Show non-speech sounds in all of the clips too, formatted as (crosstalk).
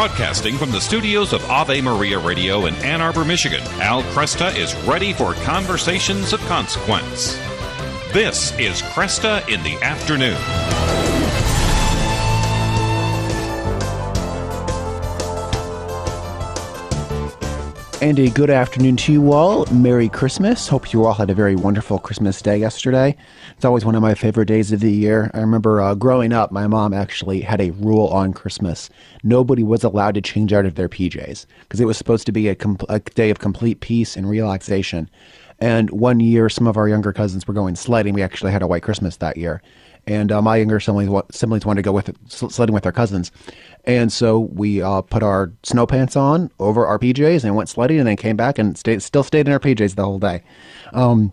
Broadcasting from the studios of Ave Maria Radio in Ann Arbor, Michigan, Al Kresta is ready for conversations of consequence. This is Kresta in the Afternoon. And a good afternoon to you all. Merry Christmas. Hope you all had a very wonderful Christmas day yesterday. It's always one of my favorite days of the year. I remember uh, growing up, my mom actually had a rule on Christmas. Nobody was allowed to change out of their PJs because it was supposed to be a, com- a day of complete peace and relaxation. And one year, some of our younger cousins were going sledding. We actually had a white Christmas that year. And uh, my younger siblings, siblings wanted to go with it, sledding with their cousins. And so we uh, put our snow pants on over our PJs and went sledding and then came back and stayed, still stayed in our PJs the whole day. Um,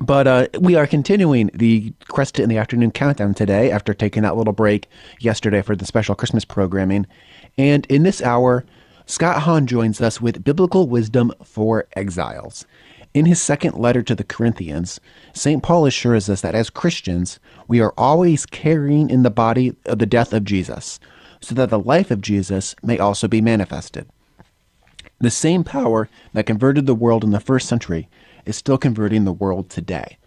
but uh, we are continuing the Kresta in the Afternoon countdown today after taking that little break yesterday for the special Christmas programming. And in this hour, Scott Hahn joins us with Biblical Wisdom for Exiles. In his second letter to the Corinthians, St. Paul assures us that as Christians, we are always carrying in the body of the death of Jesus so that the life of Jesus may also be manifested. The same power that converted the world in the first century is still converting the world today.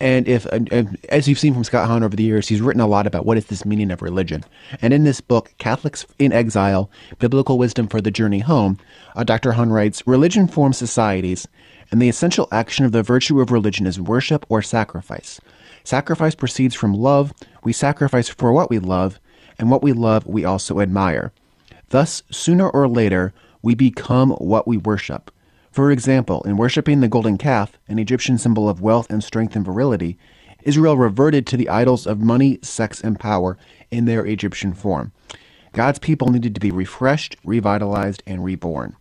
And if, as you've seen from Scott Hahn over the years, he's written a lot about what is this meaning of religion. And in this book, Catholics in Exile: Biblical Wisdom for the Journey Home, uh, Dr. Hahn writes, religion forms societies, and the essential action of the virtue of religion is worship or sacrifice. Sacrifice proceeds from love. We sacrifice for what we love, and what we love we also admire. Thus, sooner or later, we become what we worship. For example, in worshipping the golden calf, an Egyptian symbol of wealth and strength and virility, Israel reverted to the idols of money, sex, and power in their Egyptian form. God's people needed to be refreshed, revitalized, and reborn.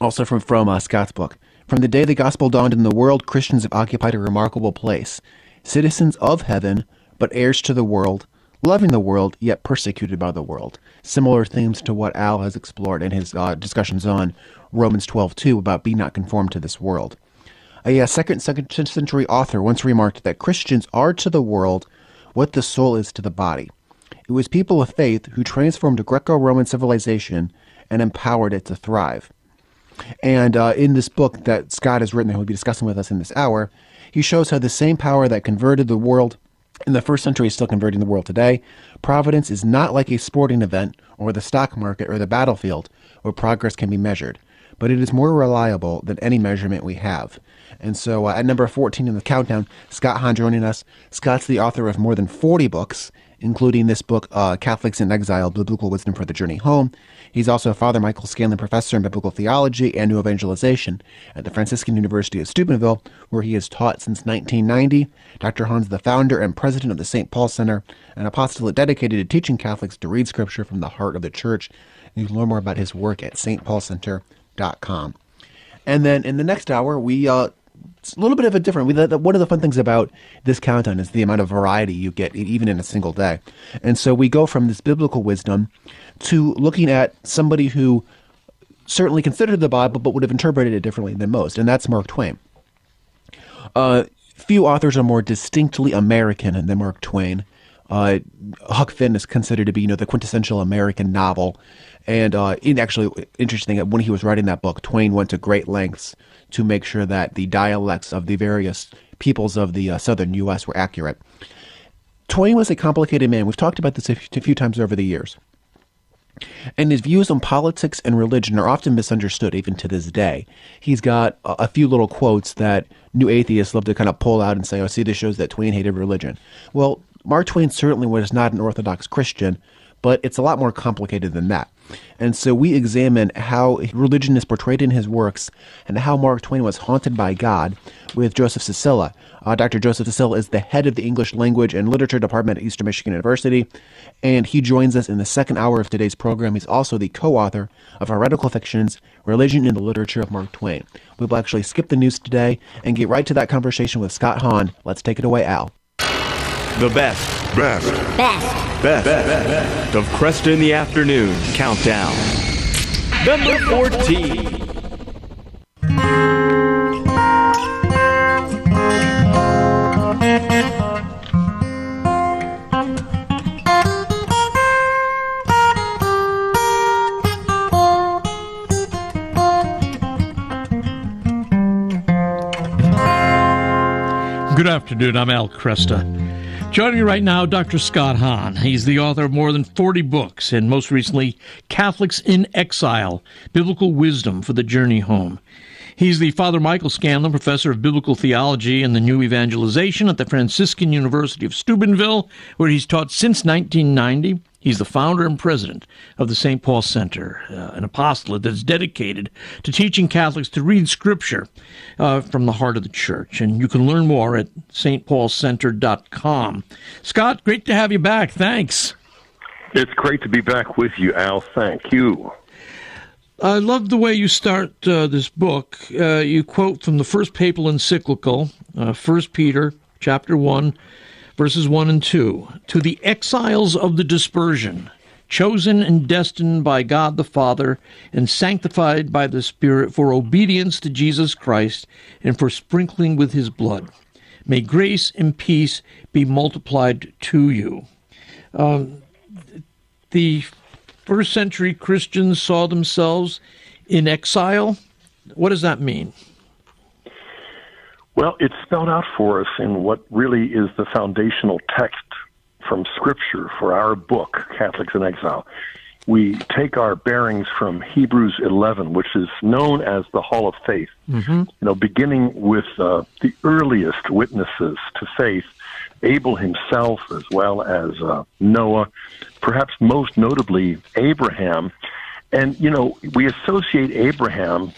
Also from, from uh, Scott's book. From the day the gospel dawned in the world, Christians have occupied a remarkable place. Citizens of heaven, but heirs to the world, loving the world, yet persecuted by the world. Similar themes to what Al has explored in his uh, discussions on Romans 12:2 about be not conformed to this world. A, a second, second century author once remarked that Christians are to the world what the soul is to the body. It was people of faith who transformed Greco-Roman civilization and empowered it to thrive. And uh, in this book that Scott has written, that he'll be discussing with us in this hour, he shows how the same power that converted the world in the first century is still converting the world today. Providence is not like a sporting event or the stock market or the battlefield where progress can be measured, but it is more reliable than any measurement we have. And so uh, at number 14 in the countdown, Scott Hahn joining us. Scott's the author of more than 40 books, including this book, uh, Catholics in Exile Biblical Wisdom for the Journey Home. He's also Father Michael Scanlon Professor in Biblical Theology and New Evangelization at the Franciscan University of Steubenville, where he has taught since 1990. Dr. Hahn's the founder and president of the St. Paul Center, an apostolate dedicated to teaching Catholics to read Scripture from the heart of the Church. You can learn more about his work at stpaulcenter.com. And then in the next hour, we uh, it's a little bit of a different. One of the fun things about this countdown is the amount of variety you get even in a single day. And so we go from this biblical wisdom to looking at somebody who certainly considered the Bible but would have interpreted it differently than most, and that's Mark Twain. Uh, few authors are more distinctly American than Mark Twain. Uh, Huck Finn is considered to be, you know, the quintessential American novel. And uh, actually, interesting, when he was writing that book, Twain went to great lengths to make sure that the dialects of the various peoples of the uh, southern U.S. were accurate. Twain was a complicated man. We've talked about this a few times over the years. And his views on politics and religion are often misunderstood even to this day. He's got a, few little quotes that new atheists love to kind of pull out and say, oh, see, this shows that Twain hated religion. Well, Mark Twain certainly was not an Orthodox Christian, but it's a lot more complicated than that. And so we examine how religion is portrayed in his works and how Mark Twain was haunted by God with Joseph Csicsila. Uh, Dr. Joseph Csicsila is the head of the English Language and Literature Department at Eastern Michigan University, and he joins us in the second hour of today's program. He's also the co author of Heretical Fictions Religion in the Literature of Mark Twain. We will actually skip the news today and get right to that conversation with Scott Hahn. Let's take it away, Al. The best. Best. Best. Best. best. Of Kresta in the Afternoon Countdown. Number 14. Good afternoon. I'm Al Kresta. Joining me right now, Dr. Scott Hahn. He's the author of more than 40 books, and most recently, Catholics in Exile Biblical Wisdom for the Journey Home. He's the Father Michael Scanlon Professor of Biblical Theology and the New Evangelization at the Franciscan University of Steubenville, where he's taught since 1990. He's the founder and president of the St. Paul Center, uh, an apostolate that's dedicated to teaching Catholics to read Scripture uh, from the heart of the Church. And you can learn more at stpaulcenter.com. Scott, great to have you back. Thanks. It's great to be back with you, Al. Thank you. I love the way you start uh, this book. Uh, you quote from the first papal encyclical, uh, First Peter, chapter one, verses one and two, to the exiles of the dispersion, chosen and destined by God the Father, and sanctified by the Spirit for obedience to Jesus Christ and for sprinkling with His blood. May grace and peace be multiplied to you. Um, the first century Christians saw themselves in exile. What does that mean? Well, it's spelled out for us in what really is the foundational text from Scripture for our book, Catholics in Exile. We take our bearings from Hebrews 11, which is known as the Hall of Faith. Mm-hmm. You know, beginning with uh, the earliest witnesses to faith, Abel himself, as well as uh, Noah, perhaps most notably Abraham. And, you know, we associate Abraham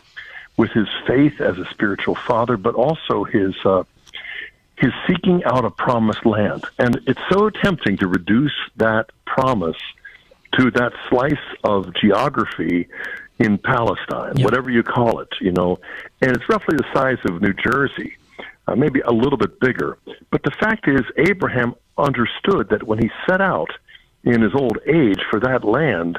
with his faith as a spiritual father, but also his, uh, his seeking out a promised land. And it's so tempting to reduce that promise to that slice of geography in Palestine, yep. whatever you call it, you know, and it's roughly the size of New Jersey uh, maybe a little bit bigger. But the fact is, Abraham understood that when he set out in his old age for that land,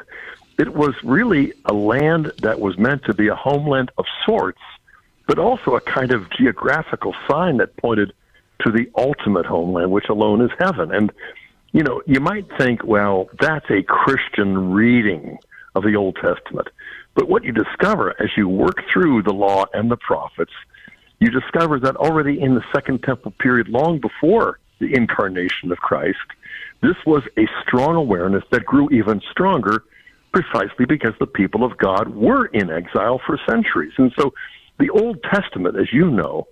it was really a land that was meant to be a homeland of sorts, but also a kind of geographical sign that pointed to the ultimate homeland, which alone is heaven. And, you know, you might think, well, that's a Christian reading of the Old Testament. But what you discover as you work through the law and the prophets you discover that already in the Second Temple period, long before the incarnation of Christ, this was a strong awareness that grew even stronger precisely because the people of God were in exile for centuries. And so the Old Testament, as you know,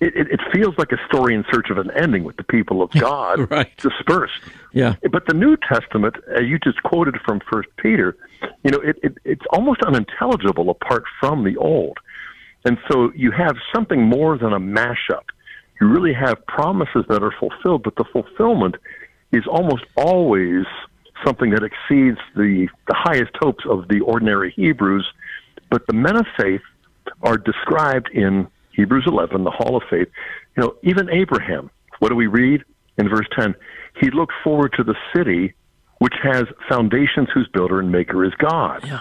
it, it, it feels like a story in search of an ending with the people of (laughs) God right. dispersed. Yeah. But the New Testament, as you just quoted from First Peter, you know, it, it, it's almost unintelligible apart from the Old. And so you have something more than a mashup. You really have promises that are fulfilled, but the fulfillment is almost always something that exceeds the, the highest hopes of the ordinary Hebrews. But the men of faith are described in Hebrews 11, the Hall of Faith. You know, even Abraham, what do we read in verse 10? He looked forward to the city which has foundations whose builder and maker is God. Yeah.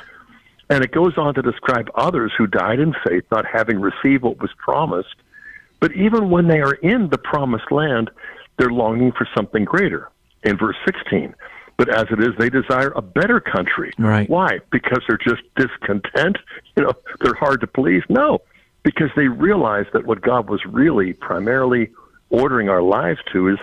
And it goes on to describe others who died in faith, not having received what was promised. But even when they are in the promised land, they're longing for something greater. In verse 16, but as it is, they desire a better country. Right. Why? Because they're just discontent? (laughs) You know, they're hard to please? No, because they realize that what God was really primarily ordering our lives to is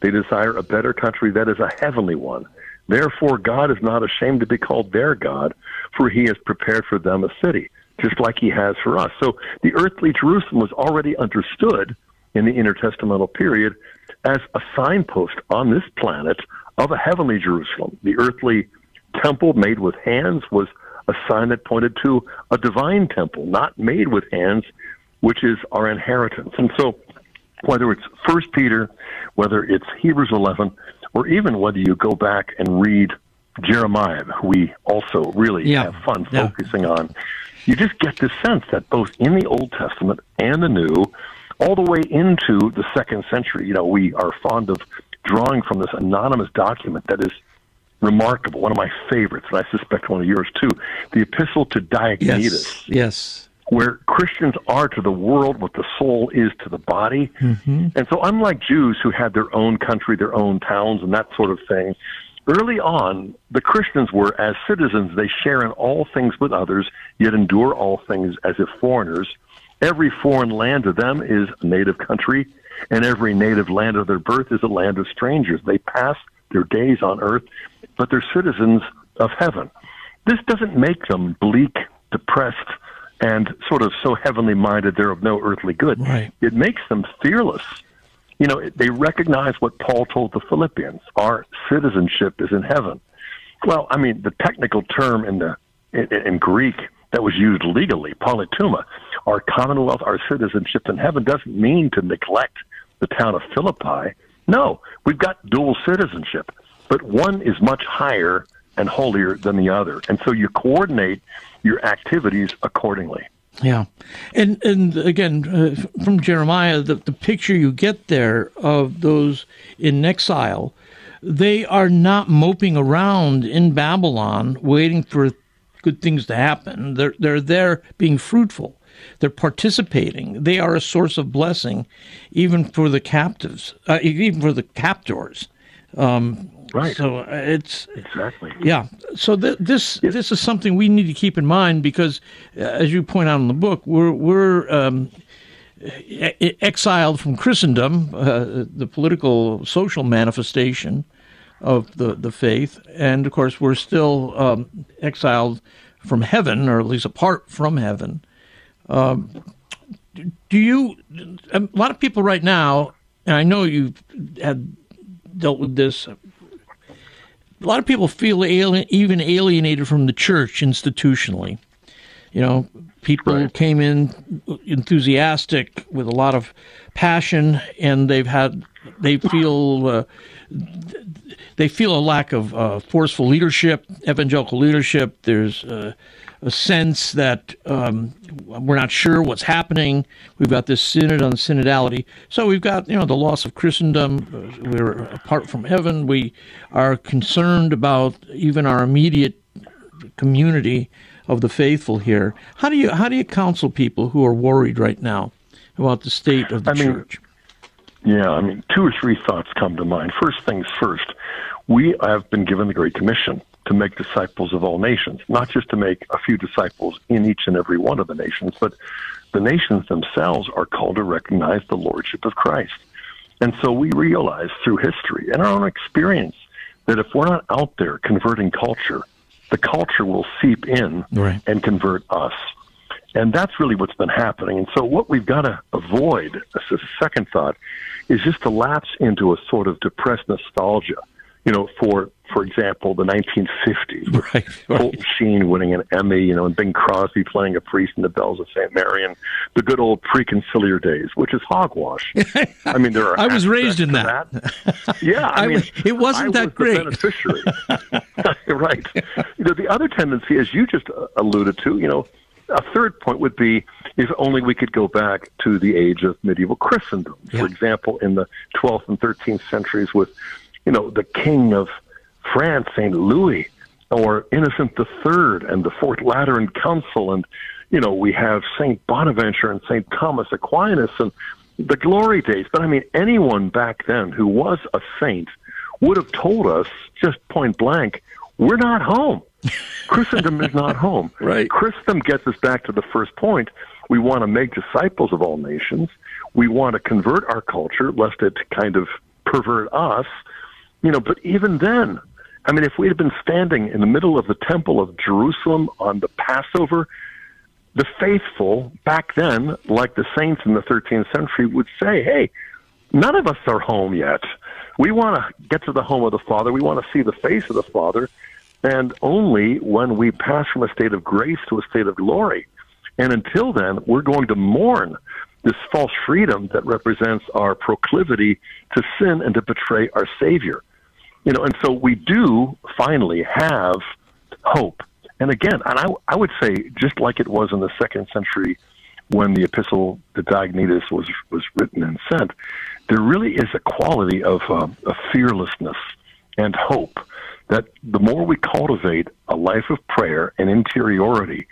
they desire a better country that is a heavenly one. Therefore, God is not ashamed to be called their God, for he has prepared for them a city, just like he has for us. So the earthly Jerusalem was already understood in the intertestamental period as a signpost on this planet of a heavenly Jerusalem. The earthly temple made with hands was a sign that pointed to a divine temple, not made with hands, which is our inheritance. And so, whether it's First Peter, whether it's Hebrews 11, or even whether you go back and read Jeremiah, who we also really yeah. have fun yeah. focusing on, you just get this sense that both in the Old Testament and the New, all the way into the second century, you know, we are fond of drawing from this anonymous document that is remarkable, one of my favorites, and I suspect one of yours too, the Epistle to Diognetus. Yes. yes. Where Christians are to the world what the soul is to the body. Mm-hmm. And so, unlike Jews who had their own country, their own towns, and that sort of thing, Early on, the Christians were, as citizens, they share in all things with others, yet endure all things as if foreigners. Every foreign land to them is a native country, and every native land of their birth is a land of strangers. They pass their days on earth, but they're citizens of heaven. This doesn't make them bleak, depressed, and sort of so heavenly minded they're of no earthly good. Right. It makes them fearless. You know, they recognize what Paul told the Philippians our citizenship is in heaven. Well, I mean, the technical term in the in, in Greek that was used legally, politeuma, our commonwealth, our citizenship in heaven, doesn't mean to neglect the town of Philippi. No, we've got dual citizenship, but one is much higher and holier than the other, and so you coordinate your activities accordingly. Yeah, and and again uh, from Jeremiah, the the picture you get there of those in exile, they are not moping around in Babylon waiting for good things to happen. They're they're there being fruitful. They're participating. They are a source of blessing, even for the captives, uh, even for the captors. Um, Right. So uh, it's Exactly. yeah. So th- this this is something we need to keep in mind because, uh, as you point out in the book, we're we're um, e- exiled from Christendom, uh, the political social manifestation of the the faith, and of course we're still um, exiled from heaven, or at least apart from heaven. Um, do you? A lot of people right now, and I know you've had dealt with this a lot of people feel alien, even alienated from the church institutionally. You know, people Right. came in enthusiastic with a lot of passion, and they've had they feel uh, they feel a lack of uh, forceful leadership, evangelical leadership. There's uh, a sense that um, we're not sure what's happening. We've got this synod on synodality. So we've got you know the loss of Christendom. Uh, We're apart from heaven. We are concerned about even our immediate community of the faithful here. How do you how do you counsel people who are worried right now about the state of the I mean, church? Yeah, I mean, two or three thoughts come to mind. First things first, we have been given the Great Commission to make disciples of all nations, not just to make a few disciples in each and every one of the nations, but the nations themselves are called to recognize the Lordship of Christ. And so we realize through history and our own experience that if we're not out there converting culture, the culture will seep in Right. and convert us. And that's really what's been happening. And so what we've got to avoid, as a second thought, is just to lapse into a sort of depressed nostalgia. You know, for for example, the 1950s, with Right, (laughs) right. Fulton Sheen winning an Emmy, you know, and Bing Crosby playing a priest in the Bells of St. Mary, and the good old pre-conciliar days, which is hogwash. I mean, there are. (laughs) I was raised in to that. Yeah, (laughs) I, I mean, was- it wasn't I that was great. beneficiary. right. You know, the other tendency, as you just uh, alluded to, you know, a third point would be if only we could go back to the age of medieval Christendom. Yeah. For example, in the 12th and 13th centuries, with you know the King of France, Saint Louis, or Innocent III, and the Fourth Lateran Council, and you know we have Saint Bonaventure and Saint Thomas Aquinas, and the glory days. But I mean, anyone back then who was a saint would have told us just point blank, we're not home. (laughs) Christendom is not home. Right. Christendom gets us back to the first point. We want to make disciples of all nations. We want to convert our culture, lest it kind of pervert us. You know, but even then, I mean, if we had been standing in the middle of the temple of Jerusalem on the Passover, the faithful back then, like the saints in the 13th century, would say, hey, none of us are home yet. We want to get to the home of the Father. We want to see the face of the Father. And only when we pass from a state of grace to a state of glory. And until then, we're going to mourn this false freedom that represents our proclivity to sin and to betray our Savior. You know, and so we do finally have hope. And again, and I, I would say, just like it was in the second century when the epistle to Diognetus was, was written and sent, there really is a quality of, uh, of fearlessness and hope that the more we cultivate a life of prayer and interiority,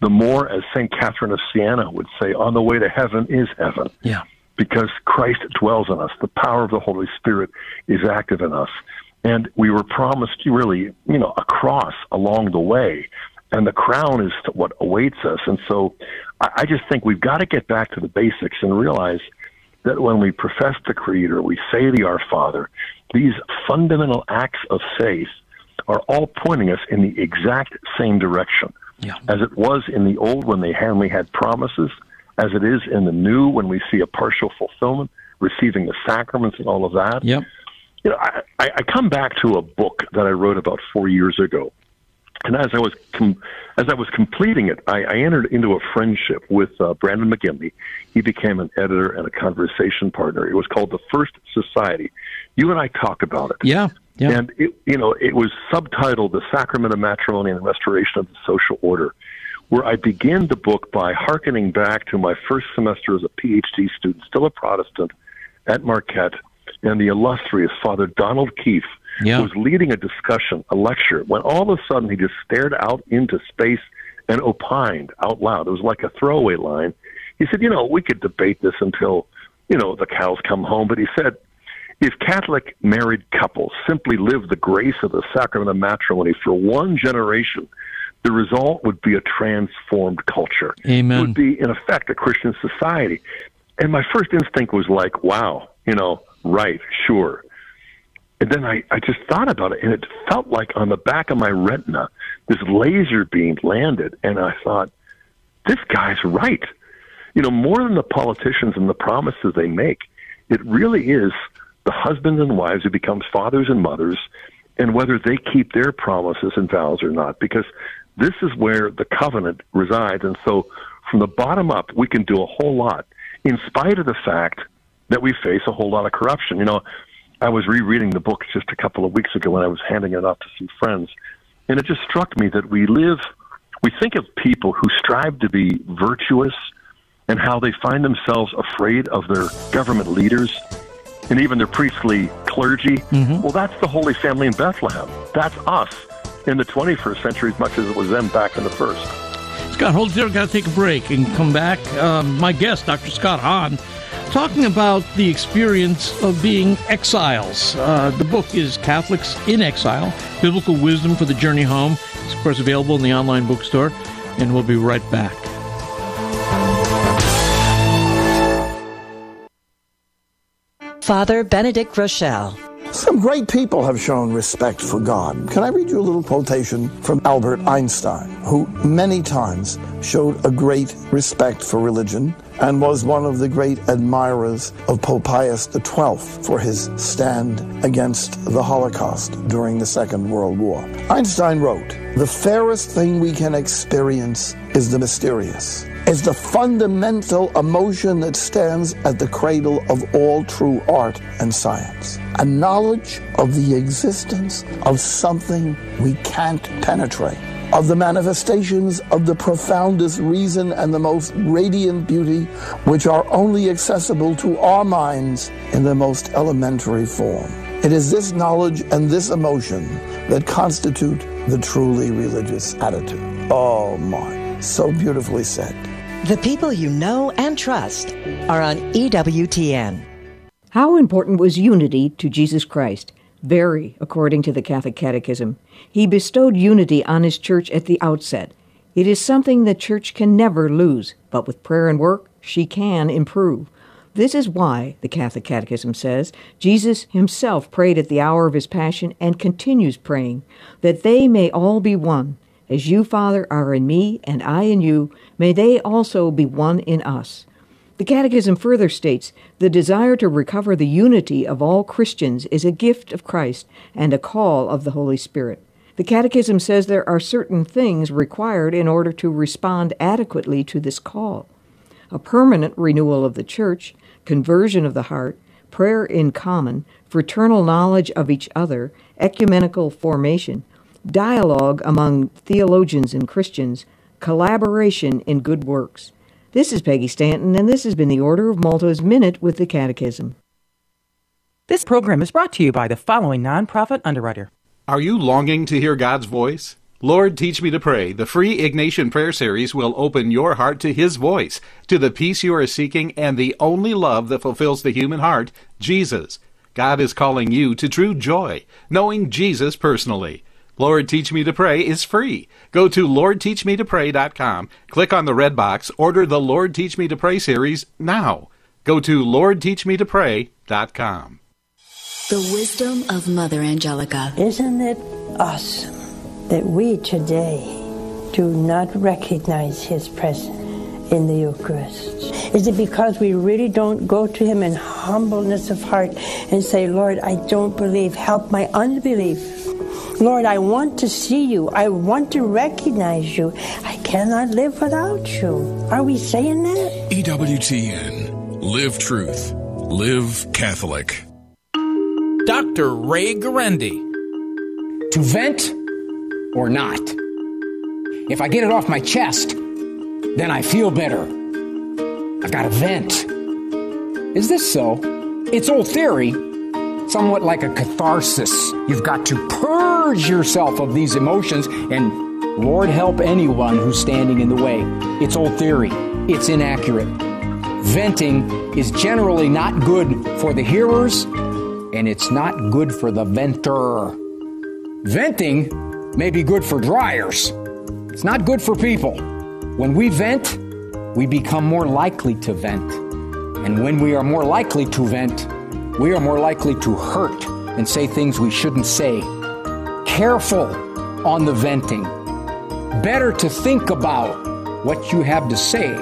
the more, as St. Catherine of Siena would say, on the way to heaven is heaven Yeah. because Christ dwells in us. The power of the Holy Spirit is active in us. And we were promised really, you know, a cross along the way and the crown is what awaits us. And so I, I just think we've got to get back to the basics and realize that when we profess the creed or we say the Our Father, these fundamental acts of faith are all pointing us in the exact same direction. Yeah. As it was in the old when they only had promises, as it is in the new when we see a partial fulfillment, receiving the sacraments and all of that. Yep. You know, I, I come back to a book that I wrote about four years ago, and as I was com- as I was completing it, I, I entered into a friendship with uh, Brandon McGinley. He became an editor and a conversation partner. It was called the First Society. You and I talk about it. Yeah. Yeah. And it, you know, it was subtitled "The Sacrament of Matrimony and the Restoration of the Social Order," where I begin the book by hearkening back to my first semester as a PhD student, still a Protestant, at Marquette, and the illustrious Father Donald Keefe Yeah. was leading a discussion, a lecture, when all of a sudden he just stared out into space and opined out loud. It was like a throwaway line. He said, You know, we could debate this until, you know, the cows come home, but he said, if Catholic married couples simply lived the grace of the sacrament of matrimony for one generation, the result would be a transformed culture. Amen. It would be, in effect, a Christian society. And my first instinct was like, wow, you know, right, sure. And then I, I just thought about it, and it felt like on the back of my retina, this laser beam landed, and I thought, this guy's right. You know, more than the politicians and the promises they make, it really is the husbands and wives who become fathers and mothers, and whether they keep their promises and vows or not, because this is where the covenant resides. And so, from the bottom up, we can do a whole lot, in spite of the fact that we face a whole lot of corruption. You know, I was rereading the book just a couple of weeks ago when I was handing it off to some friends, and it just struck me that we live, we think of people who strive to be virtuous and how they find themselves afraid of their government leaders and even their priestly clergy. Well, that's the Holy Family in Bethlehem. That's us in the 21st century as much as it was them back in the first. Scott, hold it there. Got to take a break and come back. Um, my guest, Dr. Scott Hahn, talking about the experience of being exiles. Uh, the book is Catholics in Exile Biblical Wisdom for the Journey Home. It's, of course, available in the online bookstore, and we'll be right back. Father Benedict Groeschel. Some great people have shown respect for God. Can I read you a little quotation from Albert Einstein, who many times showed a great respect for religion and was one of the great admirers of Pope Pius XII for his stand against the Holocaust during the Second World War. Einstein wrote, The fairest thing we can experience is the mysterious is the fundamental emotion that stands at the cradle of all true art and science. A knowledge of the existence of something we can't penetrate, of the manifestations of the profoundest reason and the most radiant beauty, which are only accessible to our minds in the most elementary form. It is this knowledge and this emotion that constitute the truly religious attitude. Oh my, so beautifully said. The people you know and trust are on EWTN. How important was unity to Jesus Christ? Very, according to the Catholic Catechism. He bestowed unity on his church at the outset. It is something the church can never lose, but with prayer and work, she can improve. This is why, the Catholic Catechism says, Jesus himself prayed at the hour of his passion and continues praying, that they may all be one. As you, Father, are in me and I in you, may they also be one in us. The Catechism further states the desire to recover the unity of all Christians is a gift of Christ and a call of the Holy Spirit. The Catechism says there are certain things required in order to respond adequately to this call a permanent renewal of the Church, conversion of the heart, prayer in common, fraternal knowledge of each other, ecumenical formation, dialogue among theologians and Christians, collaboration in good works. This is Peggy Stanton, and this has been the Order of Malta's Minute with the Catechism. This program is brought to you by the following nonprofit underwriter. Are you longing to hear God's voice? Lord, teach me to pray. The free Ignatian Prayer Series will open your heart to His voice, to the peace you are seeking, and the only love that fulfills the human heart, Jesus. God is calling you to true joy, knowing Jesus personally. Lord Teach Me to Pray is free. Go to lordteachmetopray.com, click on the red box, order the Lord Teach Me to Pray series now. Go to lordteachmetopray.com. The wisdom of Mother Angelica. Isn't it awesome that we today do not recognize His presence in the Eucharist? Is it because we really don't go to Him in humbleness of heart and say, Lord, I don't believe, help my unbelief? Lord, I want to see you. I want to recognize you. I cannot live without you. Are we saying that? EWTN. Live truth. Live Catholic. Dr. Ray Guarendi. To vent or not? If I get it off my chest, then I feel better. I've got to vent. Is this so? It's old theory, somewhat like a catharsis. You've got to purge yourself of these emotions, and Lord help anyone who's standing in the way. It's old theory, it's inaccurate. Venting is generally not good for the hearers and it's not good for the venter. Venting may be good for dryers. It's not good for people. When we vent, we become more likely to vent. And when we are more likely to vent, we are more likely to hurt and say things we shouldn't say. Careful on the venting. Better to think about what you have to say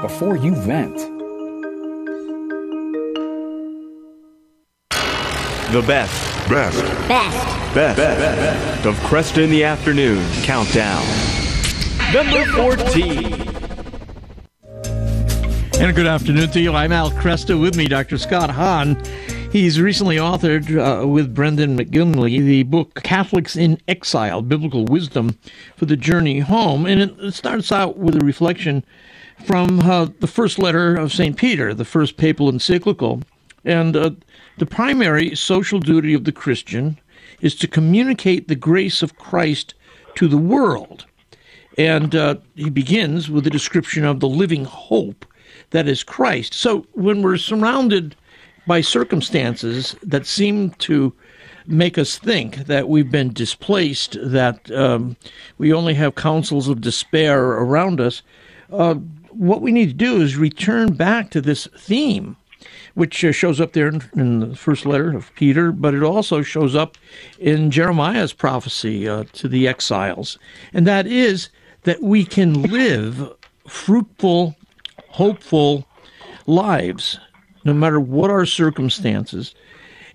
before you vent. The best. Best. Best. Best. Best. Of Kresta in the Afternoon Countdown. Number 14. And good afternoon to you. I'm Al Kresta. With me, Dr. Scott Hahn. He's recently authored uh, with Brandon McGinley the book Catholics in Exile Biblical Wisdom for the Journey Home. And it, it starts out with a reflection from uh, the first letter of St. Peter, the first papal encyclical. And uh, the primary social duty of the Christian is to communicate the grace of Christ to the world. And uh, he begins with a description of the living hope that is Christ. So when we're surrounded by circumstances that seem to make us think that we've been displaced, that um, we only have counsels of despair around us, uh, what we need to do is return back to this theme which uh, shows up there in, in, the first letter of Peter, but it also shows up in Jeremiah's prophecy uh, to the exiles. And that is that we can live fruitful, hopeful lives no matter what our circumstances.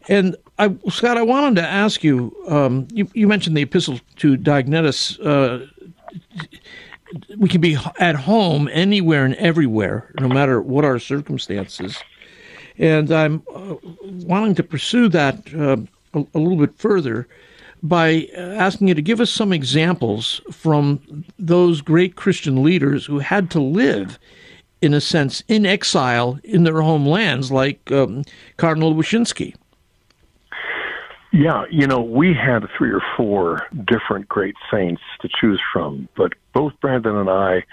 And I, Scott, I wanted to ask you, um, you, you, mentioned the epistle to Diognetus. Uh, we can be at home anywhere and everywhere, no matter what our circumstances. And I'm uh, wanting to pursue that uh, a, a, little bit further by asking you to give us some examples from those great Christian leaders who had to live, in a sense, in exile in their homelands, like um, Cardinal Wyszynski. Yeah, you know, we had three or four different great saints to choose from, but both Brandon and I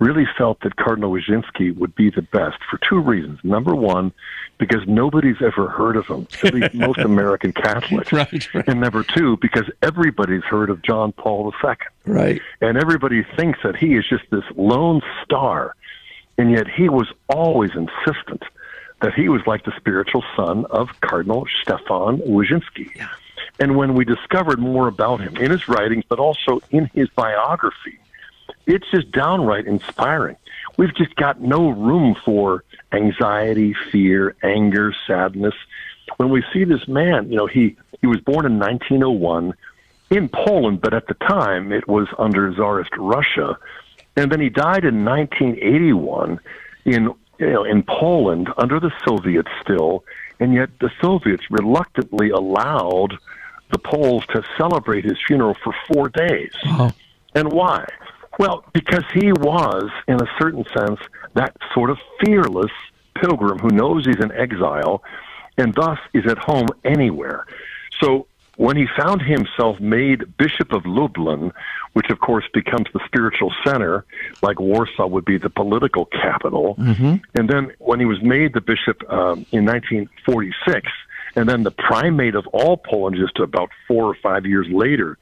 really felt that Cardinal Wyszynski would be the best for two reasons. Number one, because nobody's ever heard of him, at least (laughs) most American Catholics. Right, right. And number two, because everybody's heard of John Paul II. Right. And everybody thinks that he is just this lone star, and yet he was always insistent that he was like the spiritual son of Cardinal Stefan Wyszynski. Yeah. And when we discovered more about him in his writings, but also in his biography, it's just downright inspiring. We've just got no room for anxiety, fear, anger, sadness. When we see this man, you know, he, he was born in 1901 in Poland, but at the time it was under Tsarist Russia. And then he died in 1981 in, you know, in Poland under the Soviets still. And yet the Soviets reluctantly allowed the Poles to celebrate his funeral for four days. And why? Well, because he was, in a certain sense, that sort of fearless pilgrim who knows he's in exile and thus is at home anywhere. So when he found himself made Bishop of Lublin, which of course becomes the spiritual center, like Warsaw would be the political capital, mm-hmm. and then when he was made the bishop um, in 1946, and then the primate of all Poland just about four or five years later,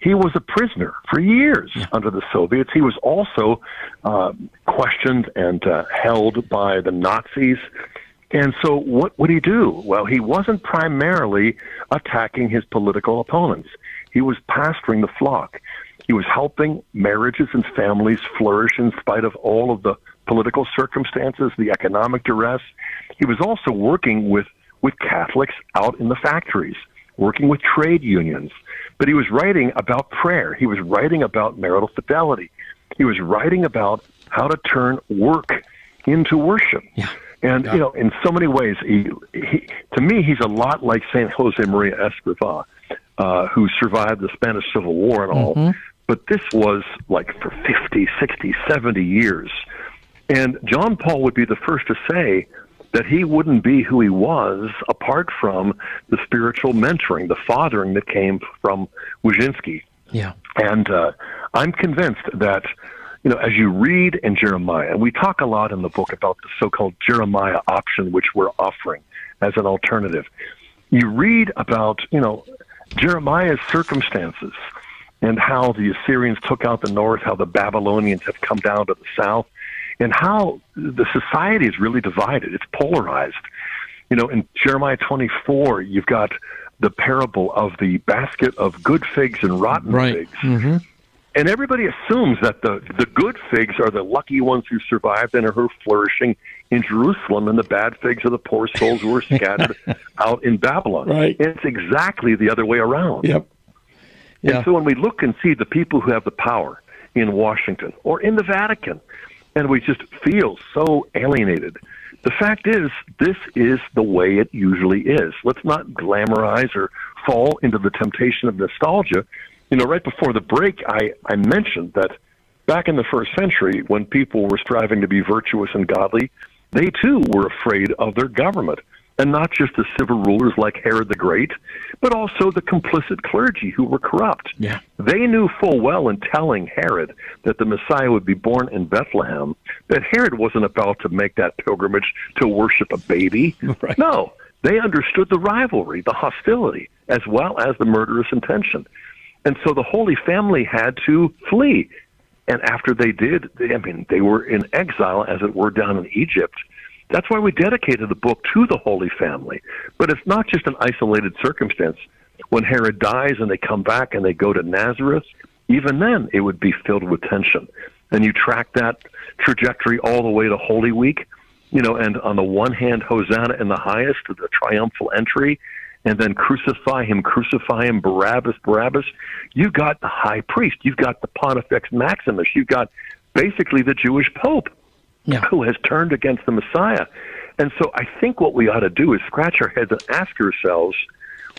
he was a prisoner for years under the Soviets. He was also uh, questioned and uh, held by the Nazis. And so, what would he do? Well, he wasn't primarily attacking his political opponents. He was pastoring the flock. He was helping marriages and families flourish in spite of all of the political circumstances, the economic duress. He was also working with, with Catholics out in the factories, working with trade unions. But he was writing about prayer. He was writing about marital fidelity. He was writing about how to turn work into worship. Yeah. And yeah. you know, in so many ways, he, he to me he's a lot like Saint Jose Maria Escriva, uh, who survived the Spanish Civil War and all. Mm-hmm. But this was like for 50, 60, 70 years. And John Paul would be the first to say that he wouldn't be who he was apart from the spiritual mentoring, the fathering that came from Wyszynski. Yeah. And uh, I'm convinced that, you know, as you read in Jeremiah, and we talk a lot in the book about the so called Jeremiah option, which we're offering as an alternative. You read about, you know, Jeremiah's circumstances and how the Assyrians took out the north, how the Babylonians have come down to the south, and how the society is really divided. It's polarized. You know, in Jeremiah 24, you've got the parable of the basket of good figs and rotten right. figs. Mm-hmm. And everybody assumes that the, the good figs are the lucky ones who survived and are flourishing in Jerusalem, and the bad figs are the poor souls who are (laughs) scattered out in Babylon. Right. And it's exactly the other way around. Yep. Yeah. And so when we look and see the people who have the power in Washington or in the Vatican, and we just feel so alienated. The fact is, this is the way it usually is. Let's not glamorize or fall into the temptation of nostalgia. You know, right before the break, I, I mentioned that back in the first century, when people were striving to be virtuous and godly, they too were afraid of their government and not just the civil rulers like Herod the Great, but also the complicit clergy who were corrupt. Yeah. They knew full well in telling Herod that the Messiah would be born in Bethlehem that Herod wasn't about to make that pilgrimage to worship a baby. (laughs) Right. No, they understood the rivalry, the hostility, as well as the murderous intention. And so the Holy Family had to flee. And after they did, they, I mean, they were in exile, as it were, down in Egypt. That's why we dedicated the book to the Holy Family. But it's not just an isolated circumstance. When Herod dies and they come back and they go to Nazareth, even then it would be filled with tension. And you track that trajectory all the way to Holy Week, you know, and on the one hand, Hosanna in the highest, the triumphal entry, and then crucify him, crucify him, Barabbas, Barabbas. You've got the high priest, you've got the Pontifex Maximus, you've got basically the Jewish Pope yeah. who has turned against the Messiah. And so I think what we ought to do is scratch our heads and ask ourselves,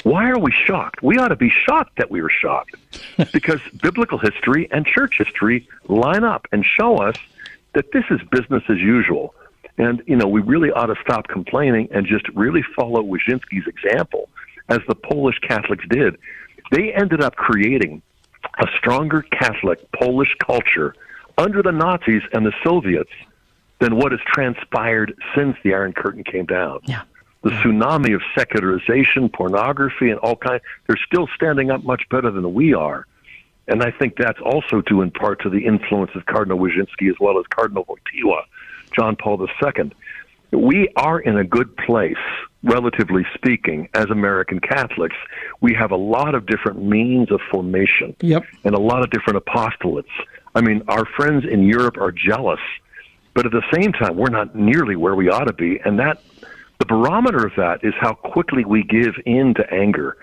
why are we shocked? We ought to be shocked that we were shocked (laughs) because biblical history and church history line up and show us that this is business as usual. And, you know, we really ought to stop complaining and just really follow Wyszynski's example, as the Polish Catholics did. They ended up creating a stronger Catholic Polish culture under the Nazis and the Soviets than what has transpired since the Iron Curtain came down. Yeah. The tsunami of secularization, pornography, and all kinds, they're still standing up much better than we are. And I think that's also due in part to the influence of Cardinal Wyszynski as well as Cardinal Wojtyła, John Paul II. We are in a good place, relatively speaking, as American Catholics. We have a lot of different means of formation Yep. and a lot of different apostolates. I mean, our friends in Europe are jealous but at the same time, we're not nearly where we ought to be. And that the barometer of that is how quickly we give in to anger,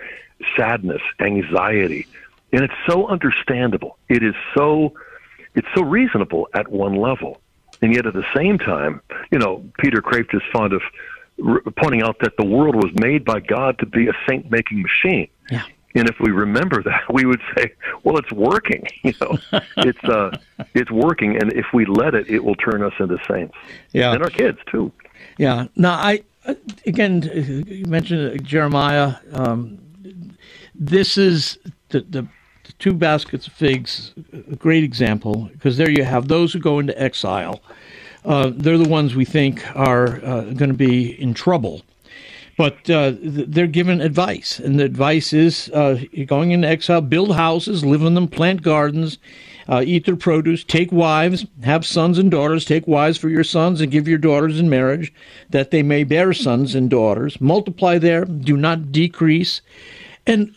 sadness, anxiety. And it's so understandable. It is so it's so reasonable at one level. And yet at the same time, you know, Peter Kreeft is fond of r- pointing out that the world was made by God to be a saint making machine. Yeah. And if we remember that, (laughs) we would say, "Well, it's working. (laughs) You know, it's uh, (laughs) it's working, and if we let it, it will turn us into saints. Yeah. and our kids too. Yeah. Now, I again you mentioned Jeremiah. Um, this is the, the two baskets of figs. A great example because there you have those who go into exile. Uh, they're the ones we think are uh, going to be in trouble But uh, they're given advice, and the advice is uh, going into exile, build houses, live in them, plant gardens, uh, eat their produce, take wives, have sons and daughters, take wives for your sons, and give your daughters in marriage, that they may bear sons and daughters. Multiply there, do not decrease. And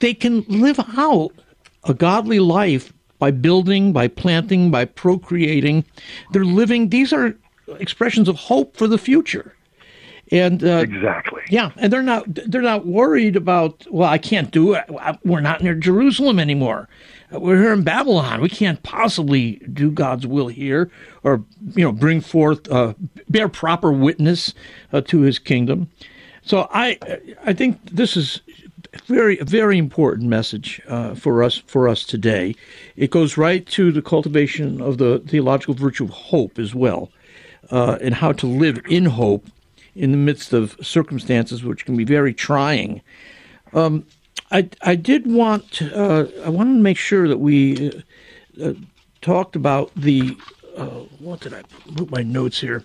they can live out a godly life by building, by planting, by procreating. They're living, these are expressions of hope for the future. And uh, exactly, yeah, and they're not they're not worried about well, I can't do it. We're not near Jerusalem anymore. We're here in Babylon. We can't possibly do God's will here, or you know, bring forth uh, bear proper witness uh, to His kingdom. So I I think this is very very important message uh, for us for us today. It goes right to the cultivation of the theological virtue of hope as well, uh, and how to live in hope in the midst of circumstances which can be very trying. Um, I, I did want uh, I wanted to make sure that we uh, uh, talked about the uh, what did I put my notes here.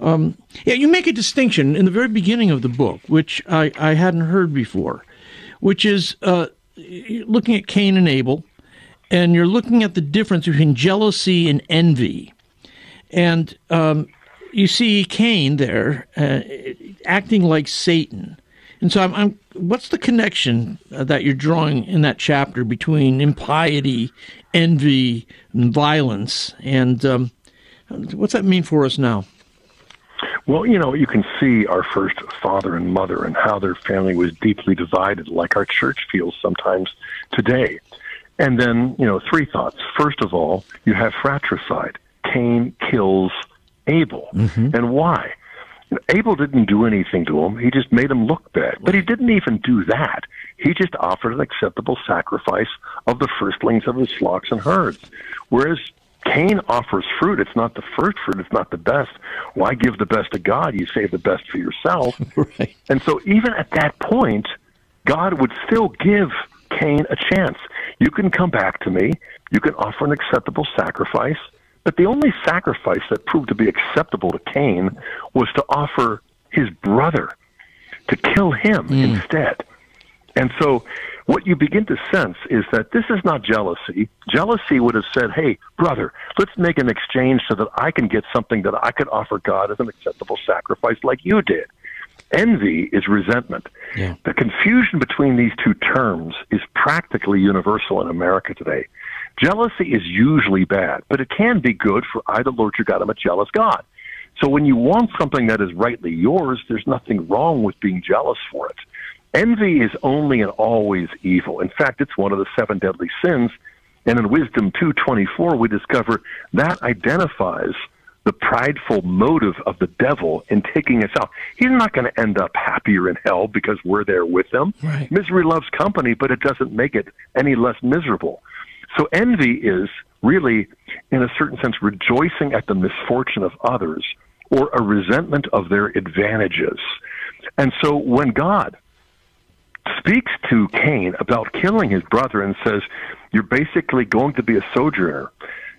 Um, yeah, you make a distinction in the very beginning of the book, which I, I hadn't heard before, which is uh, looking at Cain and Abel, and you're looking at the difference between jealousy and envy. And um, you see Cain there uh, acting like Satan. And so, I'm, I'm, what's the connection uh, that you're drawing in that chapter between impiety, envy, and violence? And um, what's that mean for us now? Well, you know, you can see our first father and mother and how their family was deeply divided, like our church feels sometimes today. And then, you know, three thoughts. First of all, you have fratricide. Cain kills Abel. Mm-hmm. And why? Abel didn't do anything to him. He just made him look bad. But he didn't even do that. He just offered an acceptable sacrifice of the firstlings of his flocks and herds. Whereas Cain offers fruit. It's not the first fruit. It's not the best. Why give the best to God? You save the best for yourself. (laughs) right. And so even at that point, God would still give Cain a chance. You can come back to me. You can offer an acceptable sacrifice but the only sacrifice that proved to be acceptable to Cain was to offer his brother to kill him mm. instead. And so what you begin to sense is that this is not jealousy. Jealousy would have said, hey, brother, let's make an exchange so that I can get something that I could offer God as an acceptable sacrifice like you did. Envy is resentment. Yeah. The confusion between these two terms is practically universal in America today. Jealousy is usually bad, but it can be good for either Lord your God, I'm a jealous God. So when you want something that is rightly yours, there's nothing wrong with being jealous for it. Envy is only and always evil. In fact, it's one of the seven deadly sins. And in Wisdom 224, we discover that identifies the prideful motive of the devil in taking us out. He's not going to end up happier in hell because we're there with him. Right. Misery loves company, but it doesn't make it any less miserable. So envy is really, in a certain sense, rejoicing at the misfortune of others or a resentment of their advantages. And so when God speaks to Cain about killing his brother and says, You're basically going to be a sojourner,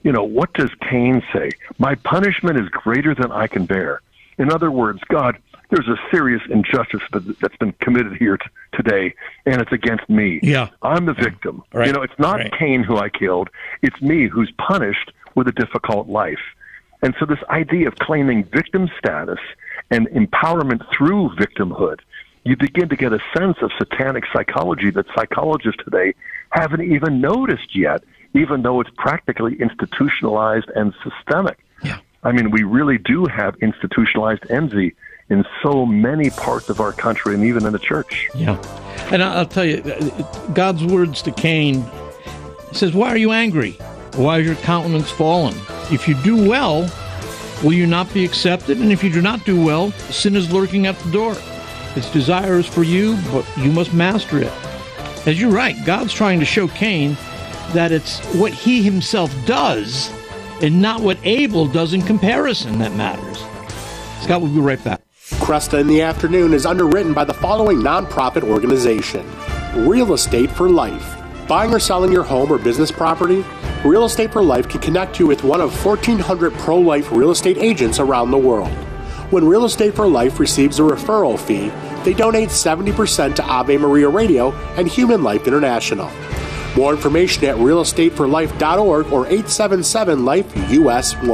you know, what does Cain say? My punishment is greater than I can bear. In other words, God, there's a serious injustice that's been committed here t- today, and it's against me. Yeah. I'm the victim. Right. You know, it's not right. Cain who I killed, it's me who's punished with a difficult life. And so, this idea of claiming victim status and empowerment through victimhood, you begin to get a sense of satanic psychology that psychologists today haven't even noticed yet, even though it's practically institutionalized and systemic. Yeah. I mean, we really do have institutionalized envy in so many parts of our country and even in the church. Yeah. And I'll tell you, uh, God's words to Cain says, Why are you angry? Why is your countenance fallen? If you do well, will you not be accepted? And if you do not do well, sin is lurking at the door. Its desire is for you, but you must master it. As you're right, God's trying to show Cain that it's what he himself does and not what Abel does in comparison that matters. Scott, we'll be right back. Kresta in the Afternoon is underwritten by the following nonprofit organization Real Estate for Life. Buying or selling your home or business property? Real Estate for Life can connect you with one of 1,400 pro life real estate agents around the world. When Real Estate for Life receives a referral fee, they donate 70% to Ave Maria Radio and Human Life International. More information at realestateforlife.org or 877 Life US 1.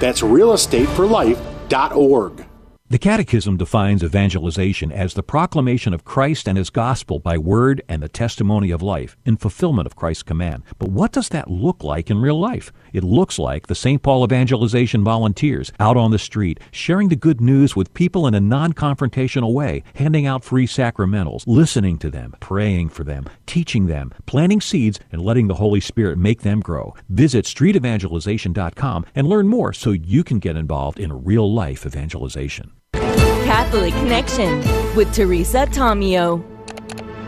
That's realestateforlife.org. The Catechism defines evangelization as the proclamation of Christ and His gospel by word and the testimony of life in fulfillment of Christ's command. But what does that look like in real life? It looks like the St. Paul Evangelization volunteers out on the street, sharing the good news with people in a non confrontational way, handing out free sacramentals, listening to them, praying for them, teaching them, planting seeds, and letting the Holy Spirit make them grow. Visit streetevangelization.com and learn more so you can get involved in real life evangelization. Catholic Connection with Teresa Tomeo.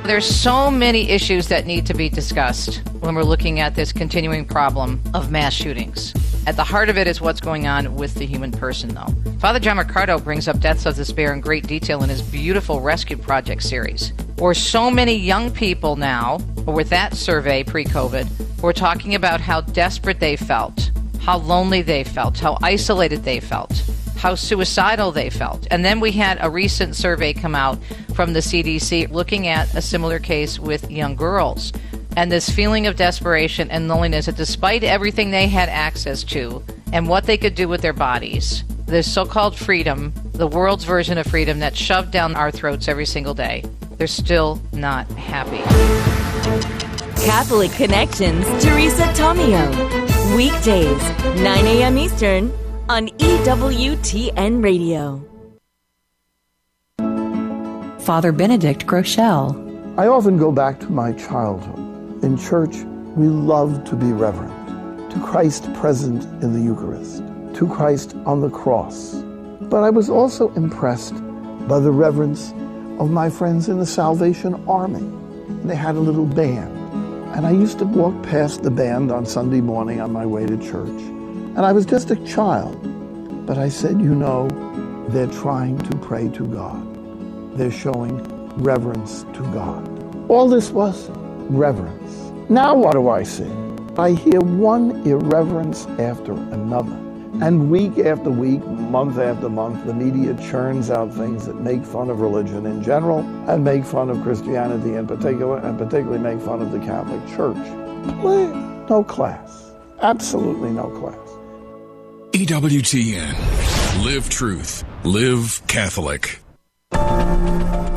There's so many issues that need to be discussed when we're looking at this continuing problem of mass shootings. At the heart of it is what's going on with the human person, though. Father John Riccardo brings up deaths of despair in great detail in his beautiful Rescue Project series, where so many young people now, or with that survey pre COVID, were talking about how desperate they felt, how lonely they felt, how isolated they felt how suicidal they felt. And then we had a recent survey come out from the CDC looking at a similar case with young girls. And this feeling of desperation and loneliness that despite everything they had access to and what they could do with their bodies, this so called freedom, the world's version of freedom that's shoved down our throats every single day, they're still not happy. Catholic Connections, Teresa Tomeo. Weekdays, 9 a.m. Eastern on EWTN Radio. Father Benedict Groeschel. I often go back to my childhood. In church, we love to be reverent to Christ present in the Eucharist, to Christ on the cross. But I was also impressed by the reverence of my friends in the Salvation Army. They had a little band. And I used to walk past the band on Sunday morning on my way to church. And I was just a child. But I said, you know, they're trying to pray to God. They're showing reverence to God. All this was reverence. Now what do I see? I hear one irreverence after another. And week after week, month after month, the media churns out things that make fun of religion in general and make fun of Christianity in particular, and particularly make fun of the Catholic Church. No class. Absolutely no class. EWTN. Live truth. Live Catholic.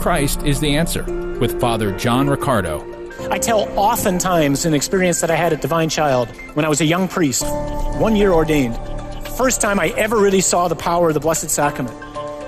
Christ is the answer with Father John Riccardo. I tell oftentimes an experience that I had at Divine Child when I was a young priest, one year ordained. First time I ever really saw the power of the Blessed Sacrament.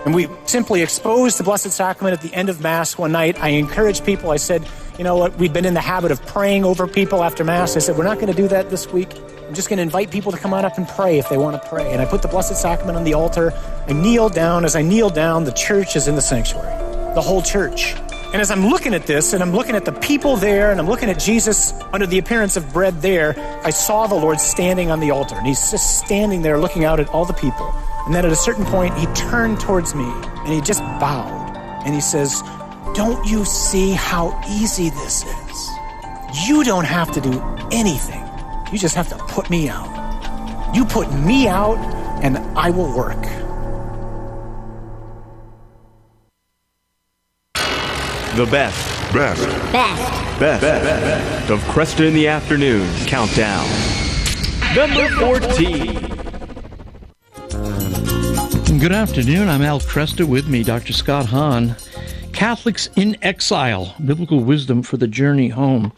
And we simply exposed the Blessed Sacrament at the end of Mass one night. I encouraged people. I said, you know what, we'd been in the habit of praying over people after Mass. I said, we're not going to do that this week. I'm just going to invite people to come on up and pray if they want to pray. And I put the Blessed Sacrament on the altar. I kneel down. As I kneel down, the church is in the sanctuary, the whole church. And as I'm looking at this, and I'm looking at the people there, and I'm looking at Jesus under the appearance of bread there, I saw the Lord standing on the altar. And he's just standing there looking out at all the people. And then at a certain point, he turned towards me and he just bowed. And he says, Don't you see how easy this is? You don't have to do anything. You just have to put me out. You put me out, and I will work. The best. Best. Best. Best. Best. Of Kresta in the Afternoon Countdown. Number 14. Good afternoon. I'm Al Kresta. With me, Dr. Scott Hahn. Catholics in Exile Biblical Wisdom for the Journey Home.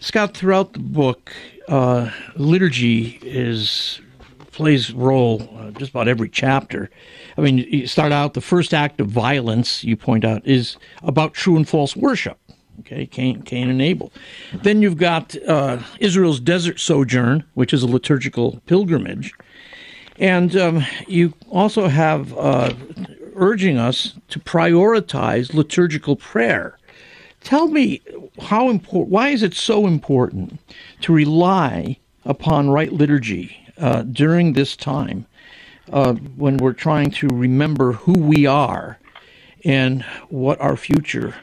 Scott, throughout the book, uh, liturgy is plays role uh, just about every chapter. I mean, you start out the first act of violence. You point out is about true and false worship. Okay, Cain, Cain and Abel. Then you've got uh, Israel's desert sojourn, which is a liturgical pilgrimage, and um, you also have uh, urging us to prioritize liturgical prayer. Tell me how important. Why is it so important to rely upon right liturgy uh, during this time uh, when we're trying to remember who we are and what our future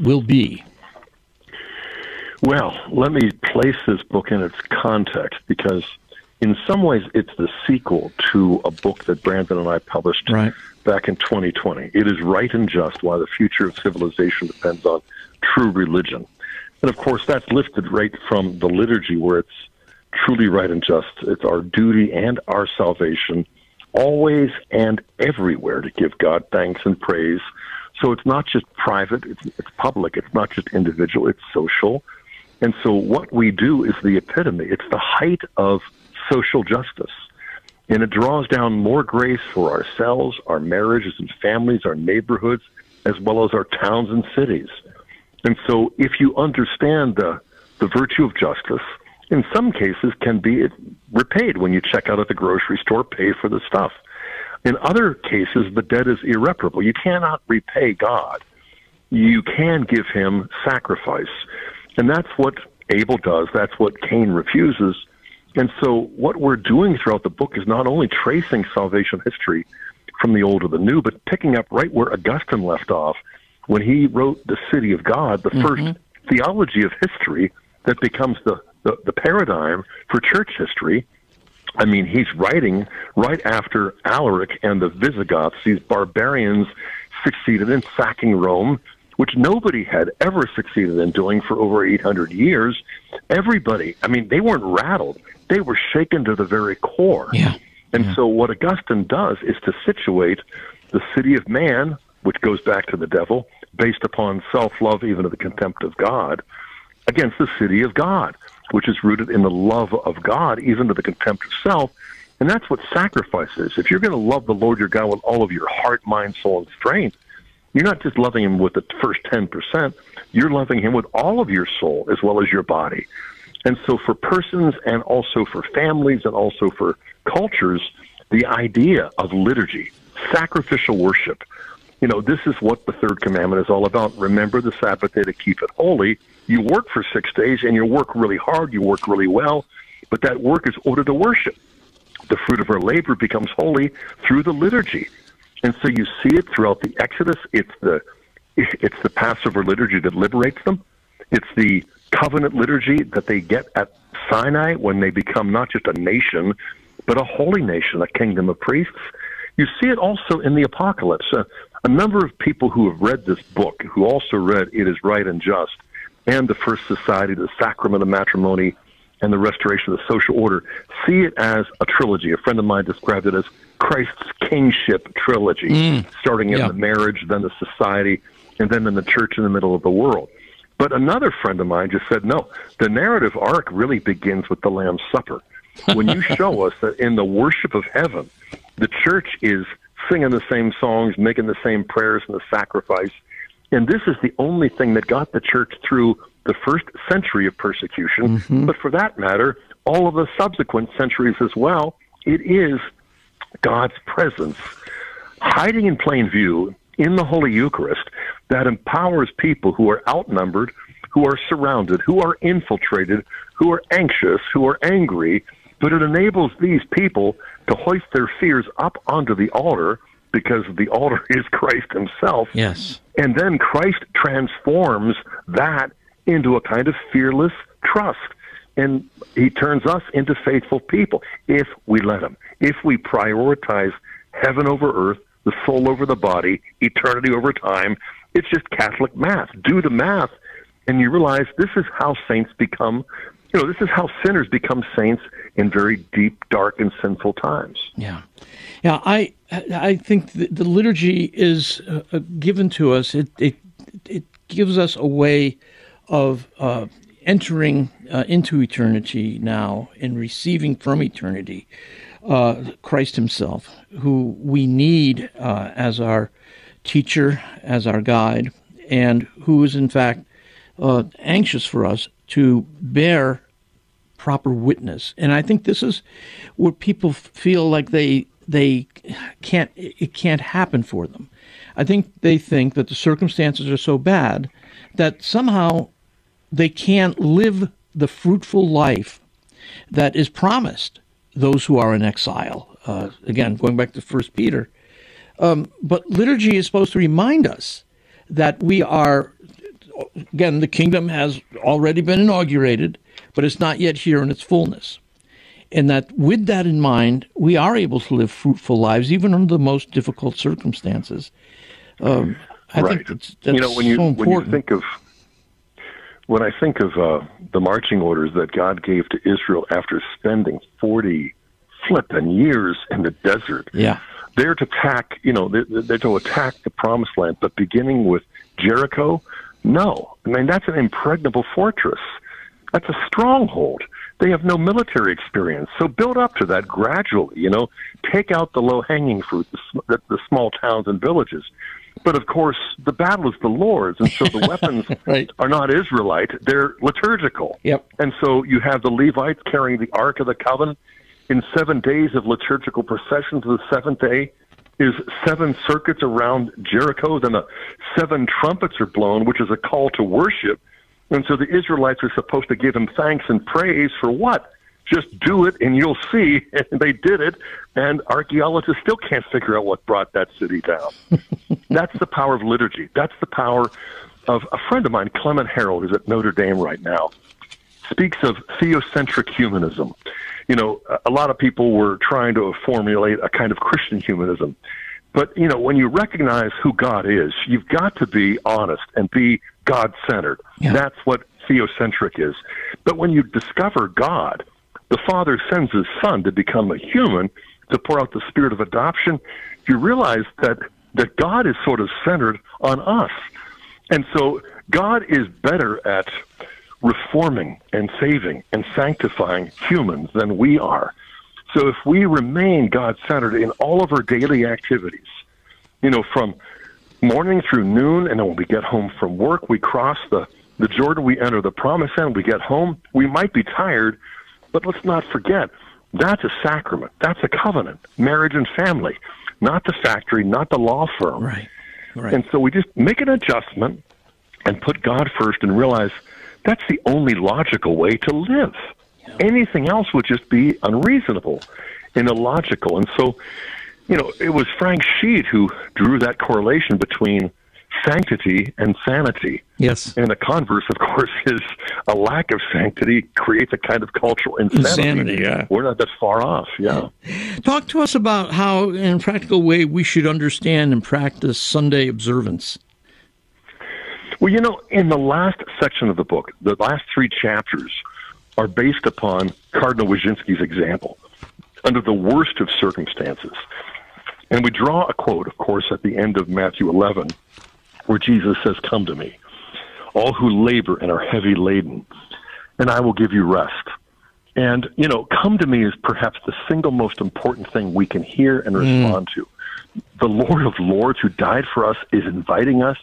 will be? Well, let me place this book in its context because in some ways, it's the sequel to a book that Brandon and I published right. Back in 2020. It is Right and Just Why the Future of Civilization Depends on True Religion. And of course, that's lifted right from the liturgy where it's truly right and just. It's our duty and our salvation, always and everywhere, to give God thanks and praise. So it's not just private, it's, it's public, it's not just individual, it's social. And so what we do is the epitome, it's the height of social justice. And it draws down more grace for ourselves, our marriages and families, our neighborhoods, as well as our towns and cities. And so if you understand the, the virtue of justice, in some cases can be repaid when you check out at the grocery store, pay for the stuff. In other cases, the debt is irreparable. You cannot repay God. You can give him sacrifice. And that's what Abel does. That's what Cain refuses. And so, what we're doing throughout the book is not only tracing salvation history from the old to the new, but picking up right where Augustine left off when he wrote The City of God, the mm-hmm. first theology of history that becomes the, the, the paradigm for church history. I mean, he's writing right after Alaric and the Visigoths, these barbarians succeeded in sacking Rome which nobody had ever succeeded in doing for over 800 years. Everybody, I mean, they weren't rattled, they were shaken to the very core. Yeah. And yeah. so, what Augustine does is to situate the city of man, which goes back to the devil, based upon self love, even to the contempt of God, against the city of God, which is rooted in the love of God, even to the contempt of self. And that's what sacrifice is. If you're going to love the Lord your God with all of your heart, mind, soul, and strength, you're not just loving him with the first 10%, you're loving him with all of your soul as well as your body. And so for persons and also for families and also for cultures, the idea of liturgy, sacrificial worship, you know, this is what the third commandment is all about. Remember the Sabbath day to keep it holy. You work for six days and you work really hard, you work really well, but that work is ordered to worship. The fruit of our labor becomes holy through the liturgy. And so you see it throughout the Exodus. It's the it's the Passover liturgy that liberates them. It's the covenant liturgy that they get at Sinai when they become not just a nation, but a holy nation, a kingdom of priests. You see it also in the Apocalypse. Uh, a number of people who have read this book, who also read It Is Right and Just, and the First Society, the Sacrament of Matrimony, and the Restoration of the Social Order, see it as a trilogy. A friend of mine described it as Christ's kingship trilogy, mm. starting in yeah. the marriage, then the society, and then in the church in the middle of the world. But another friend of mine just said, no, the narrative arc really begins with the Lamb's Supper. When you (laughs) show us that in the worship of heaven, the church is singing the same songs, making the same prayers and the sacrifice. And this is the only thing that got the church through the first century of persecution, mm-hmm. but for that matter, all of the subsequent centuries as well. It is God's presence hiding in plain view in the Holy Eucharist that empowers people who are outnumbered, who are surrounded, who are infiltrated, who are anxious, who are angry, but it enables these people to hoist their fears up onto the altar because the altar (laughs) is Christ himself. Yes. And then Christ transforms that into a kind of fearless trust and he turns us into faithful people if we let him. If we prioritize heaven over earth, the soul over the body, eternity over time, it's just Catholic math. Do the math, and you realize this is how saints become. You know, this is how sinners become saints in very deep, dark, and sinful times. Yeah, yeah. I I think the, the liturgy is uh, given to us. It it it gives us a way of uh, entering uh, into eternity now and receiving from eternity uh, Christ Himself, who we need uh, as our teacher, as our guide, and who is in fact uh, anxious for us to bear proper witness. And I think this is where people feel like they they can't it can't happen for them. I think they think that the circumstances are so bad that somehow they can't live the fruitful life that is promised those who are in exile. Uh, again, going back to First Peter. Um, but liturgy is supposed to remind us that we are, again, the kingdom has already been inaugurated, but it's not yet here in its fullness. and that with that in mind, we are able to live fruitful lives even under the most difficult circumstances. Um, I right. think that's, that's you know when you so when you important. think of when I think of uh, the marching orders that God gave to Israel after spending forty flipping years in the desert, yeah, they're to attack. You know, they're, they're to attack the promised land, but beginning with Jericho, no. I mean that's an impregnable fortress. That's a stronghold. They have no military experience, so build up to that gradually. You know, take out the low hanging fruit, the, sm- the, the small towns and villages. But of course, the battle is the Lord's, and so the (laughs) weapons right. are not Israelite; they're liturgical. Yep. And so you have the Levites carrying the Ark of the Covenant in seven days of liturgical processions. The seventh day is seven circuits around Jericho. Then the seven trumpets are blown, which is a call to worship. And so the Israelites are supposed to give him thanks and praise for what? Just do it and you'll see. (laughs) And they did it. And archaeologists still can't figure out what brought that city down. (laughs) That's the power of liturgy. That's the power of a friend of mine, Clement Harold, who's at Notre Dame right now, speaks of theocentric humanism. You know, a- a lot of people were trying to formulate a kind of Christian humanism. But, you know, when you recognize who God is, you've got to be honest and be God centered. That's what theocentric is. But when you discover God, the Father sends His Son to become a human to pour out the spirit of adoption. You realize that, that God is sort of centered on us. And so God is better at reforming and saving and sanctifying humans than we are. So if we remain God centered in all of our daily activities, you know, from morning through noon, and then when we get home from work, we cross the, the Jordan, we enter the promised land, we get home, we might be tired, but let's not forget that's a sacrament, that's a covenant, marriage and family, not the factory, not the law firm. Right. Right. And so we just make an adjustment and put God first and realize that's the only logical way to live. Anything else would just be unreasonable and illogical. And so, you know, it was Frank Sheed who drew that correlation between sanctity and sanity. Yes. And the converse, of course, (laughs) is a lack of sanctity creates a kind of cultural insanity. Insanity, yeah. We're not that far off, yeah. Talk to us about how, in a practical way, we should understand and practice Sunday observance. Well, you know, in the last section of the book, the last three chapters are based upon Cardinal Wyszynski's example under the worst of circumstances. And we draw a quote, of course, at the end of Matthew 11, where Jesus says, Come to me, all who labor and are heavy laden, and I will give you rest. And, you know, come to me is perhaps the single most important thing we can hear and mm. respond to. The Lord of Lords who died for us is inviting us.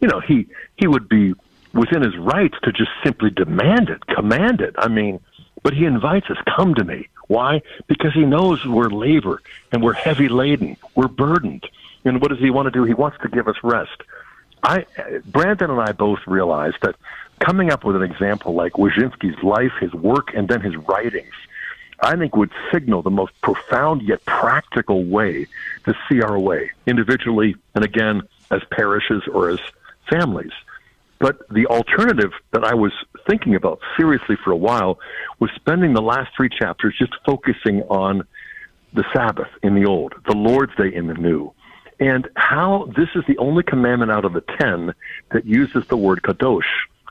You know, he, he would be within his rights to just simply demand it, command it. I mean, but he invites us, come to me. Why? Because he knows we're labor and we're heavy laden, we're burdened. And what does he want to do? He wants to give us rest. I, Brandon and I both realized that coming up with an example like Wyszynski's life, his work, and then his writings, I think would signal the most profound yet practical way to see our way, individually and again as parishes or as families. But the alternative that I was thinking about seriously for a while was spending the last three chapters just focusing on the Sabbath in the Old, the Lord's Day in the New, and how this is the only commandment out of the ten that uses the word kadosh.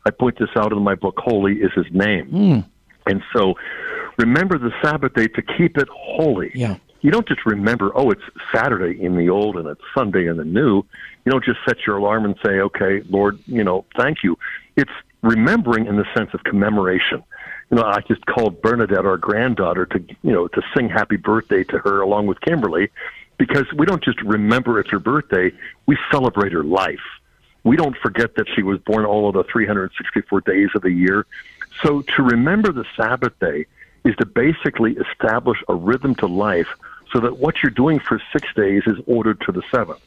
I point this out in my book, Holy is His Name. Hmm. And so remember the Sabbath day to keep it holy. Yeah. You don't just remember, oh, it's Saturday in the old and it's Sunday in the new. You don't just set your alarm and say, okay, Lord, you know, thank you. It's remembering in the sense of commemoration. You know, I just called Bernadette, our granddaughter, to you know to sing happy birthday to her along with Kimberly, because we don't just remember it's her birthday; we celebrate her life. We don't forget that she was born all of the 364 days of the year. So to remember the Sabbath day is to basically establish a rhythm to life so that what you're doing for six days is ordered to the seventh.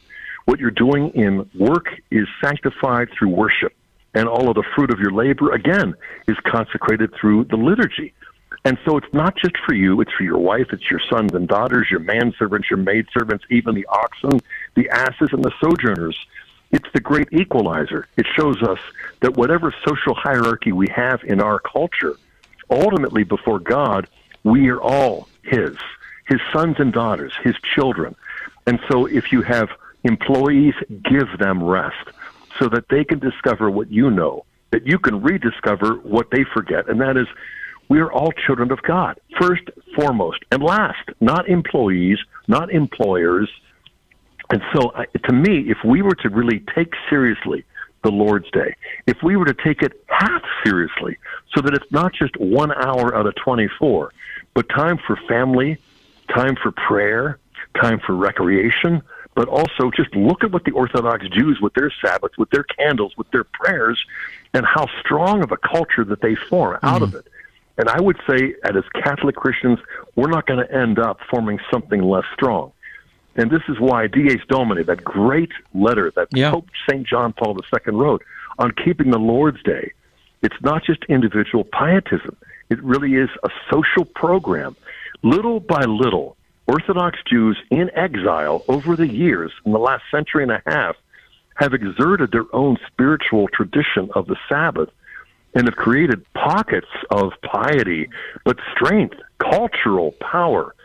What you're doing in work is sanctified through worship. And all of the fruit of your labor, again, is consecrated through the liturgy. And so it's not just for you, it's for your wife, it's your sons and daughters, your manservants, your maidservants, even the oxen, the asses, and the sojourners. It's the great equalizer. It shows us that whatever social hierarchy we have in our culture, ultimately before God, we are all His, His sons and daughters, His children. And so if you have employees, give them rest so that they can discover what you know, that you can rediscover what they forget, and that is we are all children of God, first, foremost, and last, not employees, not employers. And so, to me, if we were to really take seriously the Lord's Day, if we were to take it half seriously, so that it's not just one hour out of 24, but time for family, time for prayer, time for recreation, but also just look at what the Orthodox Jews, with their Sabbaths, with their candles, with their prayers, and how strong of a culture that they form out mm. of it. And I would say, as Catholic Christians, we're not going to end up forming something less strong. And this is why Dies Domini, that great letter that yeah. Pope St. John Paul II wrote on keeping the Lord's Day, it's not just individual pietism. It really is a social program. Little by little, Orthodox Jews in exile over the years, in the last century and a half, have exerted their own spiritual tradition of the Sabbath and have created pockets of piety, but strength, cultural power.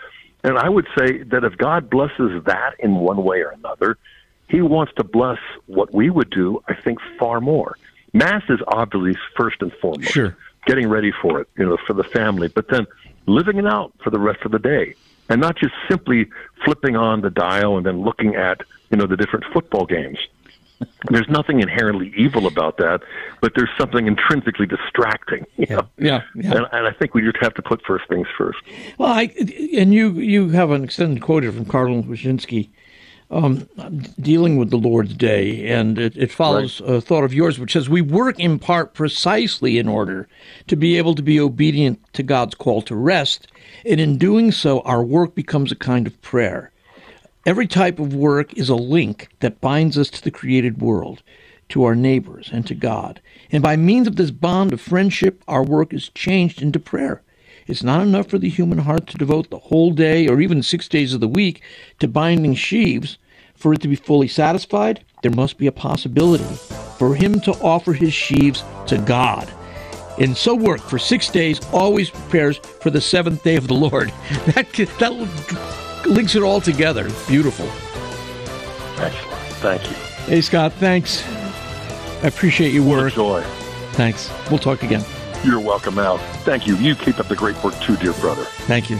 And I would say that if God blesses that in one way or another, He wants to bless what we would do, I think, far more. Mass is obviously first and foremost. Sure. Getting ready for it, you know, for the family, but then living it out for the rest of the day and not just simply flipping on the dial and then looking at you know the different football games. There's nothing inherently evil about that, but there's something intrinsically distracting. (laughs) Yeah, yeah, yeah. And, and, I think we just have to put first things first. Well, I, and you you have an extended quote from Cardinal Wyszynski um, dealing with the Lord's Day, and it, it follows right. a thought of yours, which says, We work in part precisely in order to be able to be obedient to God's call to rest, and in doing so, our work becomes a kind of prayer. Every type of work is a link that binds us to the created world, to our neighbors, and to God. And by means of this bond of friendship, our work is changed into prayer. It's not enough for the human heart to devote the whole day or even six days of the week to binding sheaves. For it to be fully satisfied, there must be a possibility for him to offer his sheaves to God. And so work for six days always prepares for the seventh day of the Lord. (laughs) That, that links it all together. beautiful. Excellent. Thank you. Hey, Scott, thanks. I appreciate your work. Joy. Thanks. We'll talk again. You're welcome, Al. Thank you. You keep up the great work too, dear brother. Thank you.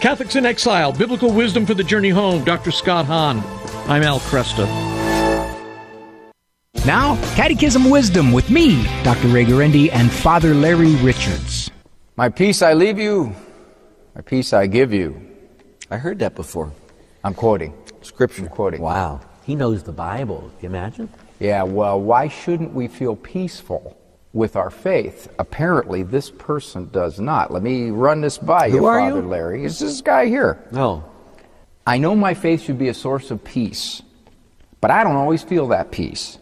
Catholics in Exile, Biblical Wisdom for the Journey Home, Dr. Scott Hahn. I'm Al Kresta. Now, Catechism Wisdom with me, Dr. Ray Guarendi, and Father Larry Richards. My peace I leave you, my peace I give you. I heard that before. I'm quoting. Scripture I'm quoting. Wow. He knows the Bible. Can you imagine? Yeah, well, why shouldn't we feel peaceful with our faith. Apparently, this person does not. Let me run this by Who you, are Father you? Larry. Is this guy here. No. I know my faith should be a source of peace, but I don't always feel that peace.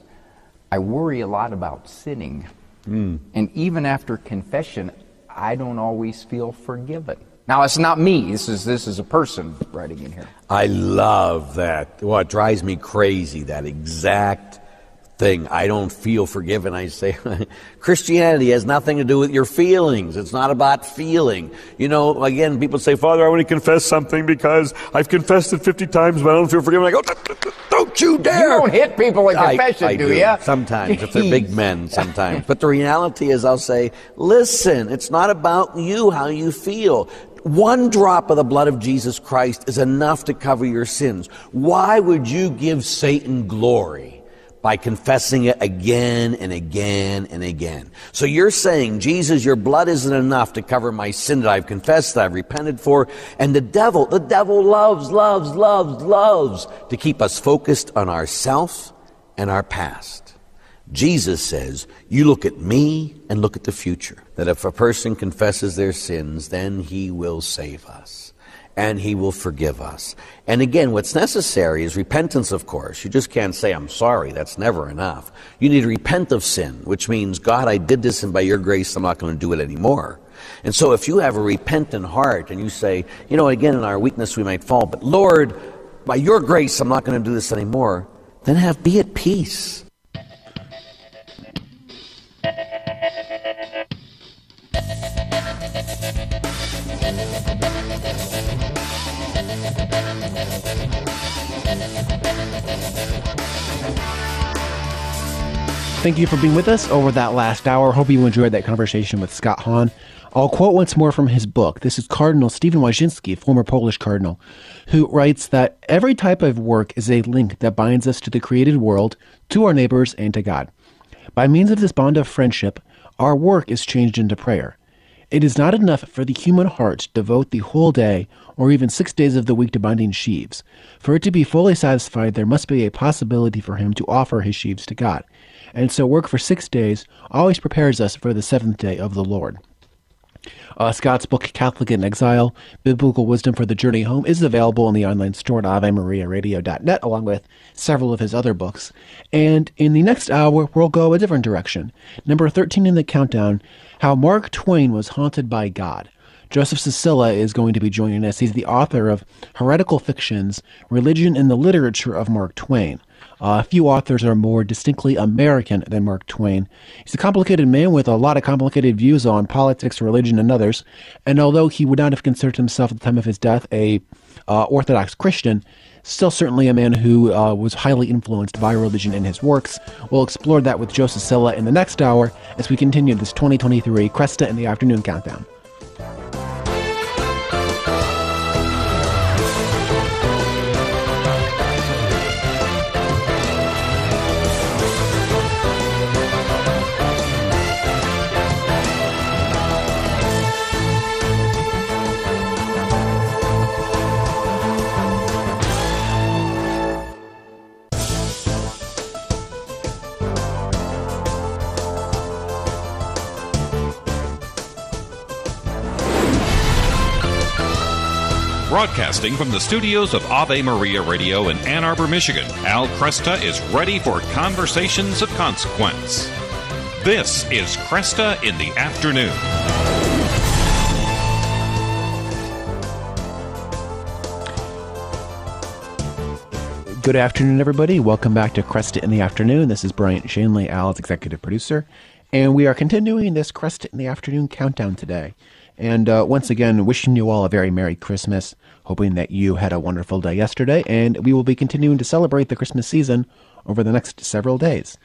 I worry a lot about sinning. Mm. And even after confession, I don't always feel forgiven. Now, it's not me. This is, this is a person writing in here. I love that. Well, it drives me crazy, that exact thing. I don't feel forgiven. I say, (laughs) Christianity has nothing to do with your feelings. It's not about feeling. You know, again, people say, Father, I want to confess something because I've confessed it 50 times, but I don't feel forgiven. I go, don't you dare. You don't hit people in confession, I, I do, do you? Sometimes, if they're big men, (laughs) sometimes. but the reality is, I'll say, listen, it's not about you, how you feel. One drop of the blood of Jesus Christ is enough to cover your sins. Why would you give Satan glory? by confessing it again and again and again. So you're saying, Jesus, your blood isn't enough to cover my sin that I've confessed, that I've repented for. And the devil, the devil loves, loves, loves, loves to keep us focused on ourself and our past. Jesus says, you look at me and look at the future. That if a person confesses their sins, then he will save us and he will forgive us. And again, what's necessary is repentance, of course. You just can't say, I'm sorry. That's never enough. You need to repent of sin, which means, God, I did this, and by your grace, I'm not going to do it anymore. And so if you have a repentant heart and you say, you know, again, in our weakness we might fall, but Lord, by your grace, I'm not going to do this anymore, then have be at peace. Thank you for being with us over that last hour. Hope you enjoyed that conversation with Scott Hahn. I'll quote once more from his book. This is Cardinal Stephen Wyszynski, former Polish cardinal, who writes that every type of work is a link that binds us to the created world, to our neighbors, and to God. By means of this bond of friendship, our work is changed into prayer. It is not enough for the human heart to devote the whole day or even six days of the week to binding sheaves. For it to be fully satisfied, there must be a possibility for him to offer his sheaves to God. And so work for six days always prepares us for the seventh day of the Lord. Uh, Scott's book, Catholic in Exile Biblical Wisdom for the Journey Home, is available in the online store at AveMariaRadio.net, along with several of his other books. And in the next hour, we'll go a different direction. Number 13 in the countdown How Mark Twain Was Haunted by God. Joseph Csicsila is going to be joining us. He's the author of Heretical Fictions Religion and the Literature of Mark Twain. Uh, few authors are more distinctly American than Mark Twain. He's a complicated man with a lot of complicated views on politics, religion, and others. And although he would not have considered himself at the time of his death a uh, Orthodox Christian, still certainly a man who uh, was highly influenced by religion in his works. We'll explore that with Joseph Csicsila in the next hour as we continue this 2023 Kresta in the Afternoon Countdown. Broadcasting from the studios of Ave Maria Radio in Ann Arbor, Michigan, Al Kresta is ready for conversations of consequence. This is Kresta in the Afternoon. Good afternoon, everybody. Welcome back to Kresta in the Afternoon. This is Bryant Shanley, Al's executive producer, and we are continuing this Kresta in the Afternoon countdown today. And uh, once again, wishing you all a very Merry Christmas hoping that you had a wonderful day yesterday, and we will be continuing to celebrate the Christmas season over the next several days.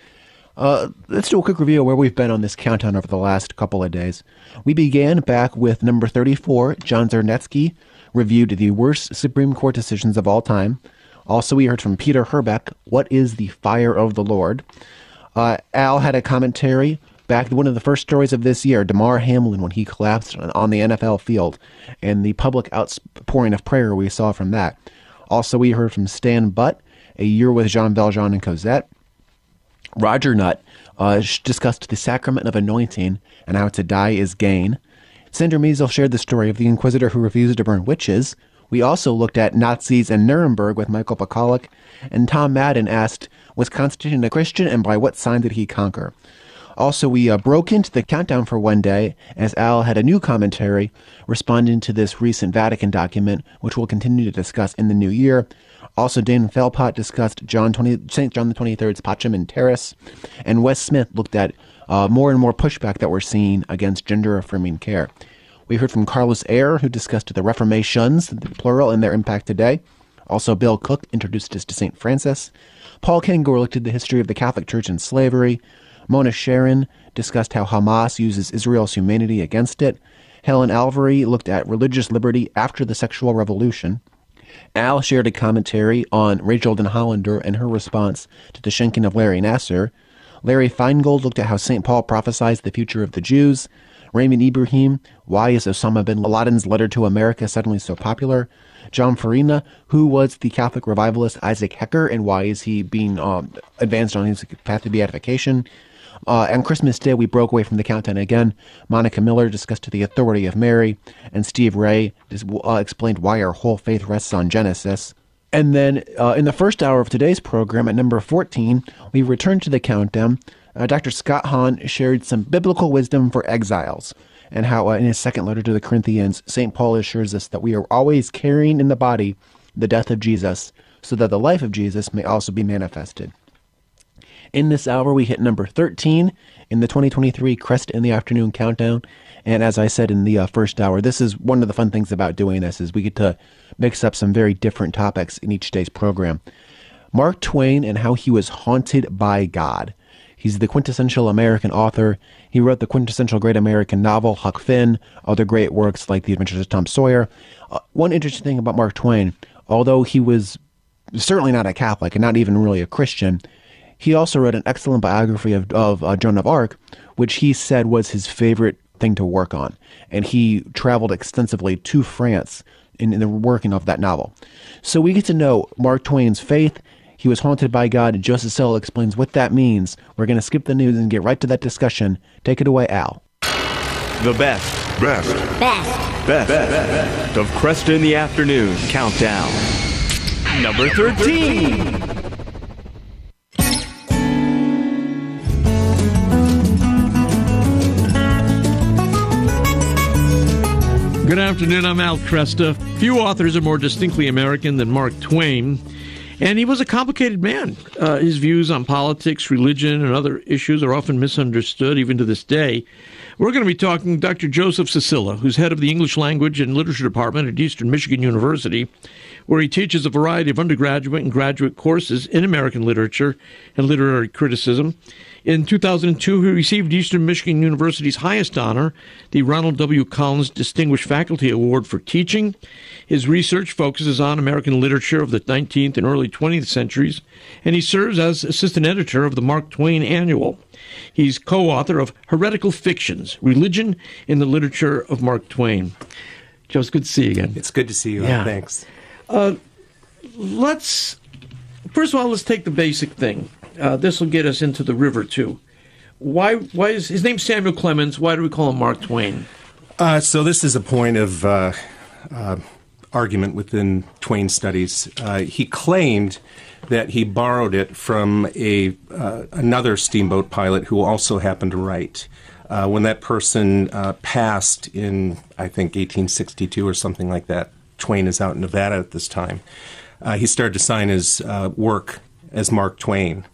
Uh, let's do a quick review of where we've been on this countdown over the last couple of days. We began back with number 34. John Zernetsky reviewed the worst Supreme Court decisions of all time. Also, we heard from Peter Herbeck, What is the Fire of the Lord? Uh, Al had a commentary back to one of the first stories of this year, Damar Hamlin, when he collapsed on the NFL field, and the public outpouring of prayer we saw from that. Also, we heard from Stan Butt, A Year with Jean Valjean and Cosette. Roger Nutt uh, discussed the sacrament of anointing and how to die is gain. Sandra Miesel shared the story of the inquisitor who refused to burn witches. We also looked at Nazis and Nuremberg with Michael Pakaluk, and Tom Madden asked, Was Constantine a Christian and by what sign did he conquer? Also, we uh, broke into the countdown for one day as Al had a new commentary responding to this recent Vatican document, which we'll continue to discuss in the new year. Also, Dan Philpott discussed John 20, St. John the 23rd's Pacem in Terris, and Wes Smith looked at uh, more and more pushback that we're seeing against gender affirming care. We heard from Carlos Eire, who discussed the Reformations, the plural, and their impact today. Also, Bill Cook introduced us to St. Francis. Paul Kengor looked at the history of the Catholic Church and slavery. Mona Charen discussed how Hamas uses Israel's humanity against it. Helen Alvaré looked at religious liberty after the sexual revolution. Al shared a commentary on Rachael Denhollander and her response to the shanking of Larry Nassar. Larry Feingold looked at how St. Paul prophesies the future of the Jews. Raymond Ibrahim, why is Osama bin Laden's letter to America suddenly so popular? John Farina, who was the Catholic revivalist Isaac Hecker, and why is he being um, advanced on his path to beatification? Uh, on Christmas Day, we broke away from the countdown again. Monica Miller discussed the authority of Mary, and Steve Ray uh, explained why our whole faith rests on Genesis. And then uh, in the first hour of today's program, at number 14, we returned to the countdown. Uh, Dr. Scott Hahn shared some biblical wisdom for exiles, and how uh, in his second letter to the Corinthians, St. Paul assures us that we are always carrying in the body the death of Jesus, so that the life of Jesus may also be manifested. In this hour, we hit number 13 in the 2023 Kresta in the Afternoon Countdown. And as I said in the uh, first hour, this is one of the fun things about doing this is we get to mix up some very different topics in each day's program. Mark Twain and how he was haunted by God. He's the quintessential American author. He wrote the quintessential great American novel, Huck Finn, other great works like The Adventures of Tom Sawyer. Uh, one interesting thing about Mark Twain, although he was certainly not a Catholic and not even really a Christian, he also wrote an excellent biography of, of uh, Joan of Arc, which he said was his favorite thing to work on. And he traveled extensively to France in, in the working of that novel. So we get to know Mark Twain's faith. He was haunted by God. And Joseph Sell explains what that means. We're going to skip the news and get right to that discussion. Take it away, Al. The best. Best. Best. Best. best. Of Kresta in the Afternoon Countdown. Number 13. Good afternoon. I'm Al Kresta. Few authors are more distinctly American than Mark Twain. And he was a complicated man. Uh, his views on politics, religion, and other issues are often misunderstood, even to this day. We're going to be talking Dr. Joseph Csicsila, who's head of the English Language and Literature Department at Eastern Michigan University, where he teaches a variety of undergraduate and graduate courses in American literature and literary criticism. In 2002, he received Eastern Michigan University's highest honor, the Ronald W. Collins Distinguished Faculty Award for Teaching. His research focuses on American literature of the 19th and early 20th centuries, and he serves as assistant editor of the Mark Twain Annual. He's co author of Heretical Fictions Religion in the Literature of Mark Twain. Joe, it's good to see you again. It's good to see you. Yeah. Thanks. Uh, let's, first of all, let's take the basic thing. Uh, this will get us into the river too. Why? Why is his name Samuel Clemens? Why do we call him Mark Twain? Uh, so this is a point of uh, uh, argument within Twain studies. Uh, he claimed that he borrowed it from a another steamboat pilot who also happened to write. When that person passed in, I think, 1862 or something like that, Twain is out in Nevada at this time. he started to sign his work as Mark Twain.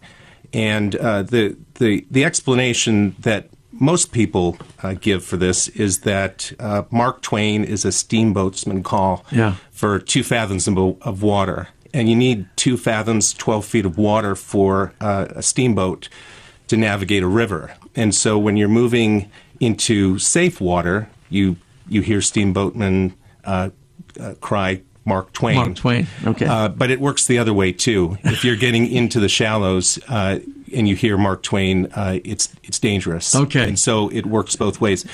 And uh, the, the, the explanation that most people uh, give for this is that uh, Mark Twain is a steamboatsman call Yeah. for two fathoms of, water. And you need two fathoms, 12 feet of water for uh, a steamboat to navigate a river. And so when you're moving into safe water, you, you hear steamboatmen uh, uh, cry, Mark Twain. Mark Twain. Okay. Uh, but it works the other way too. If you're getting (laughs) into the shallows uh, and you hear Mark Twain, uh, it's it's dangerous. Okay. And so it works both ways.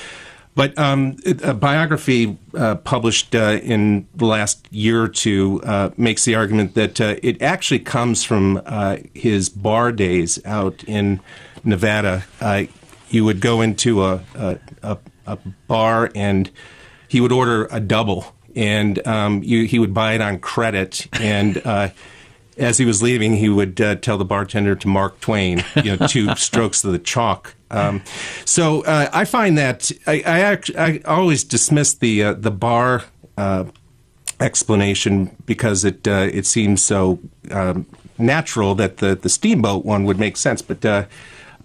But um, a biography uh, published uh, in the last year or two uh, makes the argument that uh, it actually comes from uh, his bar days out in Nevada. Uh, you would go into a, a, a, a bar and he would order a double, and um, you, he would buy it on credit. And uh, as he was leaving, he would uh, tell the bartender to Mark Twain, you know, two (laughs) strokes of the chalk. Um, so uh, I find that I, I, act, I always dismiss the uh, the bar uh, explanation because it uh, it seems so um, natural that the, the steamboat one would make sense, but. Uh,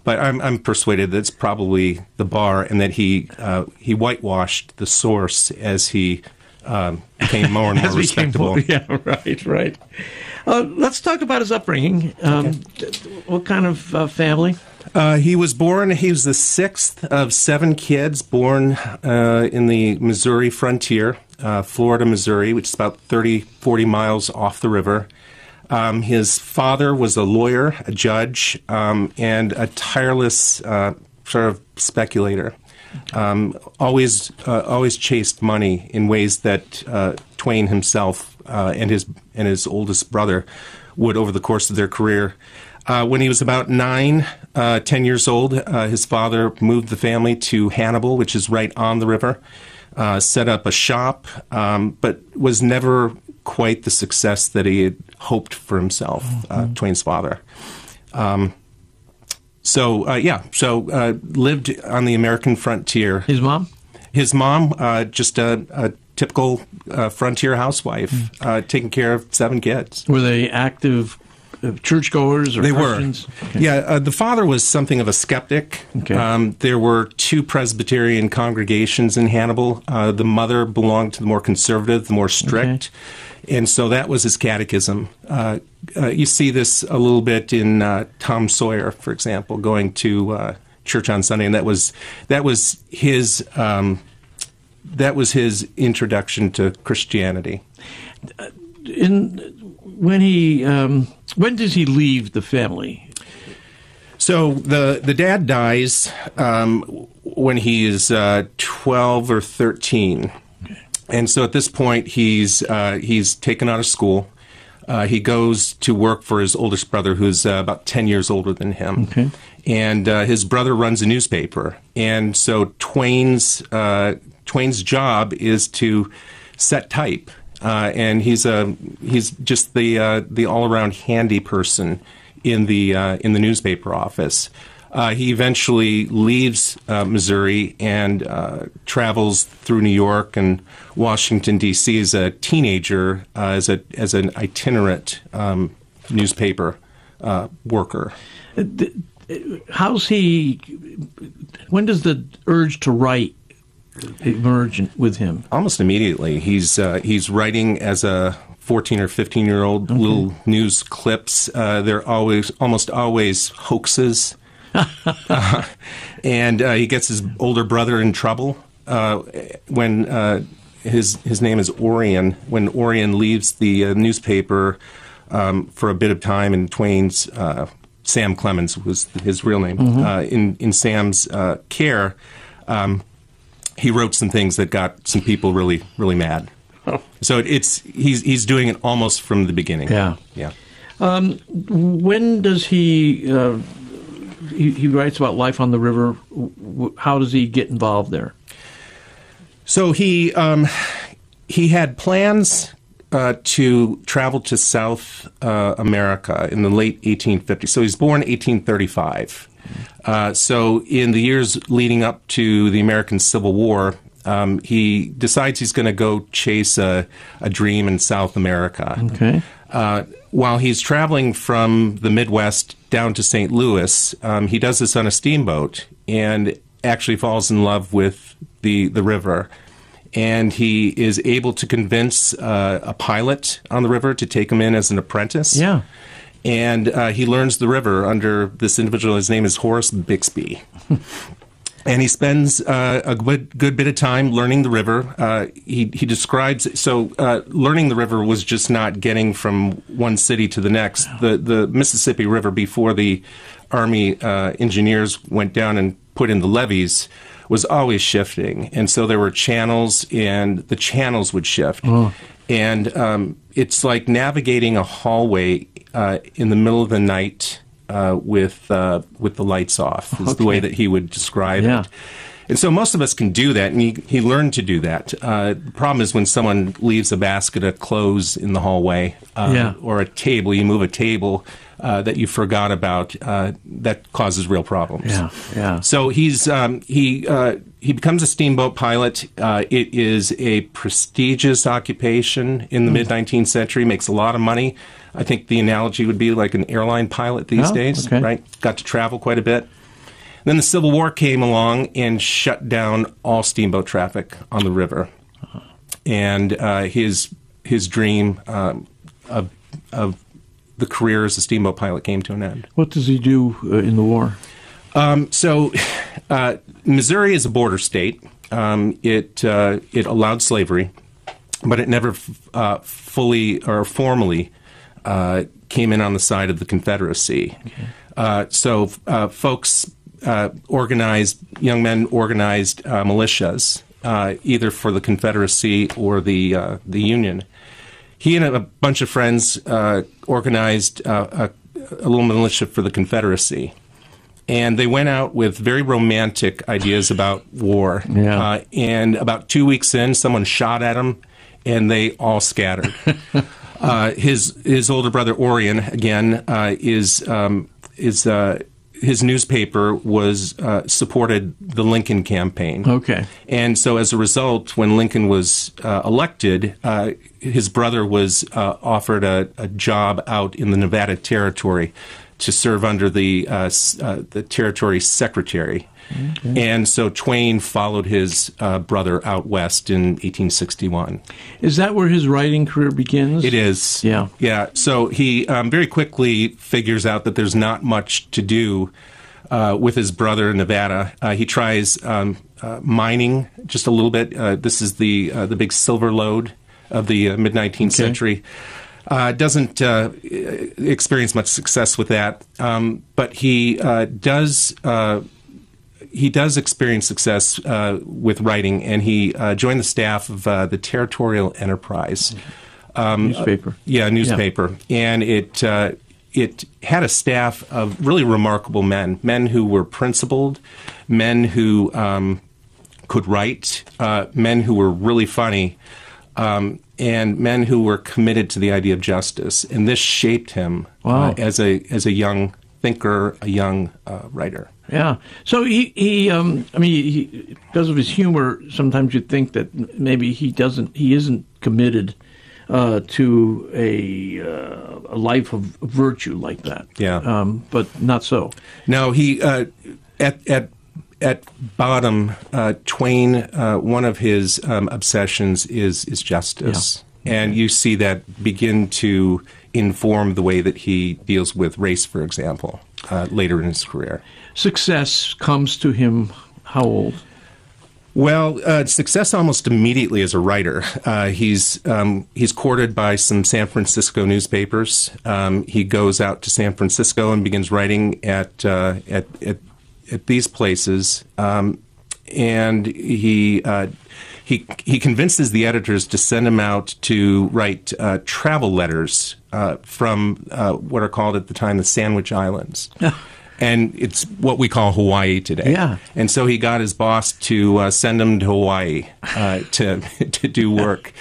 but I'm, I'm persuaded that it's probably the bar, and that he uh, he whitewashed the source as he um, became more and (laughs) more As we came respectable. (laughs) Yeah, right, right. Uh, let's talk about his upbringing. Um, What kind of uh, family? Uh, he was born, he was the sixth of seven kids born uh, in the Missouri frontier, uh, Florida, Missouri, which is about 30, 40 miles off the river. Um, his father was a lawyer, a judge, um, and a tireless uh, sort of speculator. Um, always, uh, always chased money in ways that uh, Twain himself uh, and his and his oldest brother would over the course of their career. Uh, when he was about nine, uh, ten years old, uh, his father moved the family to Hannibal, which is right on the river. Uh, set up a shop, um, but was never quite the success that he had hoped for himself. Uh, Twain's father. Um, so uh, yeah, so uh, lived on the American frontier. His mom. His mom, uh, just a, a typical uh, frontier housewife, uh, taking care of seven kids. Were they active churchgoers or they Christians? were. Yeah, uh, the father was something of a skeptic. Okay. Um, there were two Presbyterian congregations in Hannibal. Uh, the mother belonged to the more conservative, the more strict. And so that was his catechism. Uh, uh, you see this a little bit in uh, Tom Sawyer, for example, going to uh, church on Sunday, and that was that was his um, that was his introduction to Christianity. In when he um, when does he leave the family? So the the dad dies um, when he is uh, twelve or thirteen, and so at this point he's uh, he's taken out of school. Uh, he goes to work for his oldest brother, who's uh, about ten years older than him. Okay. And uh, his brother runs a newspaper, and so Twain's uh, Twain's job is to set type, uh, and he's a he's just the uh, the all around handy person in the uh, in the newspaper office. Uh, he eventually leaves uh, Missouri and uh, travels through New York and Washington D.C. as a teenager, as a as an itinerant um, newspaper worker. How's he? When does the urge to write emerge with him? Almost immediately, he's uh, he's writing as a 14 or 15 year old little news clips. Uh, they're always almost always hoaxes, (laughs) Uh, and uh, he gets his older brother in trouble uh, when uh, his his name is Orion. When Orion leaves the uh, newspaper um, for a bit of time, in Twain's uh, Sam Clemens was his real name. Mhm. Uh, in in Sam's uh, care. Um, he wrote some things that got some people really, really mad. So it's he's he's doing it almost from the beginning. Yeah. yeah. Um, when does he, uh, he? He writes about life on the river. How does he get involved there? So he um, he had plans uh, to travel to South uh, America in the late 1850s. So he's born 1835. Uh, so in the years leading up to the American Civil War, um, he decides he's going to go chase a, a dream in South America. Okay. Uh, while he's traveling from the Midwest down to St. Louis, um, he does this on a steamboat and actually falls in love with the the river. And he is able to convince uh, a pilot on the river to take him in as an apprentice. Yeah. And uh, he learns the river under this individual. His name is Horace Bixby. (laughs) and he spends uh, a good, good bit of time learning the river. Uh, he, he describes so uh, learning the river was just not getting from one city to the next. The the Mississippi River before the Army uh, engineers went down and put in the levees was always shifting, and so there were channels, and the channels would shift. Oh. And um, it's like navigating a hallway uh, in the middle of the night uh, with uh, with the lights off. Is the way that he would describe Yeah. it. And so most of us can do that, and he, he learned to do that. Uh, the problem is when someone leaves a basket of clothes in the hallway, uh, Yeah. or a table, you move a table uh, that you forgot about, uh, that causes real problems. Yeah, yeah. So he's um, he uh, he becomes a steamboat pilot. Uh, it is a prestigious occupation in the Hmm. mid 19th century. Makes a lot of money. I think the analogy would be like an airline pilot these Oh, days, okay. right? Got to travel quite a bit. Then the Civil War came along and shut down all steamboat traffic on the river, and uh, his his dream um, of of the career as a steamboat pilot came to an end. What does he do uh, in the war? Um, so, uh, Missouri is a border state. Um, it uh, it allowed slavery, but it never f- uh, fully or formally uh, came in on the side of the Confederacy. Uh, so, uh, folks uh, organized, young men organized uh, militias, uh, either for the Confederacy or the uh, the Union. He and a bunch of friends uh, organized uh, a, a little militia for the Confederacy and they went out with very romantic ideas about war. Yeah. Uh, and about two weeks in, someone shot at them, and they all scattered. (laughs) uh, his his older brother Orion again uh, is um, is uh, his newspaper was uh, supported the Lincoln campaign. Okay. And so, as a result, when Lincoln was uh, elected, uh, his brother was uh, offered a, a, job out in the Nevada Territory to serve under the uh, uh, the territory secretary. Okay. And so Twain followed his uh, brother out west in 1861. Is that where his writing career begins? It is. Yeah. Yeah. So he um, very quickly figures out that there's not much to do uh, with his brother in Nevada. Uh, he tries um, uh, mining just a little bit. this is the the big silver lode of the mid 19th okay. century. Uh, doesn't uh, experience much success with that, um, but he uh, does. He does experience success with writing, and he joined the staff of the Territorial Enterprise um, newspaper. yeah, newspaper, yeah. and it it had a staff of really remarkable men, men who were principled, men who um, could write, uh, men who were really funny, um, and men who were committed to the idea of justice. And this shaped him uh, wow. uh, as a as a young thinker, a young uh, writer. Yeah. So he, he um, I mean, he, because of his humor, sometimes you think that maybe he doesn't, he isn't committed uh, to a, uh, a life of virtue like that. Yeah. Um, but not so. No, he uh, at at at bottom, uh, Twain, uh, one of his um, obsessions is is justice, yeah. and you see that begin to inform the way that he deals with race, for example, uh, later in his career. Success comes to him how old? Well, uh, success almost immediately as a writer. Uh, he's um, he's courted by some San Francisco newspapers. Um, he goes out to San Francisco and begins writing at uh, at, at at these places, um, and he. Uh, he, he convinces the editors to send him out to write uh, travel letters uh, from uh, what are called at the time the Sandwich Islands. (laughs) and it's what we call Hawaii today. Yeah. And so he got his boss to uh, send him to Hawaii uh, (laughs) to to do work.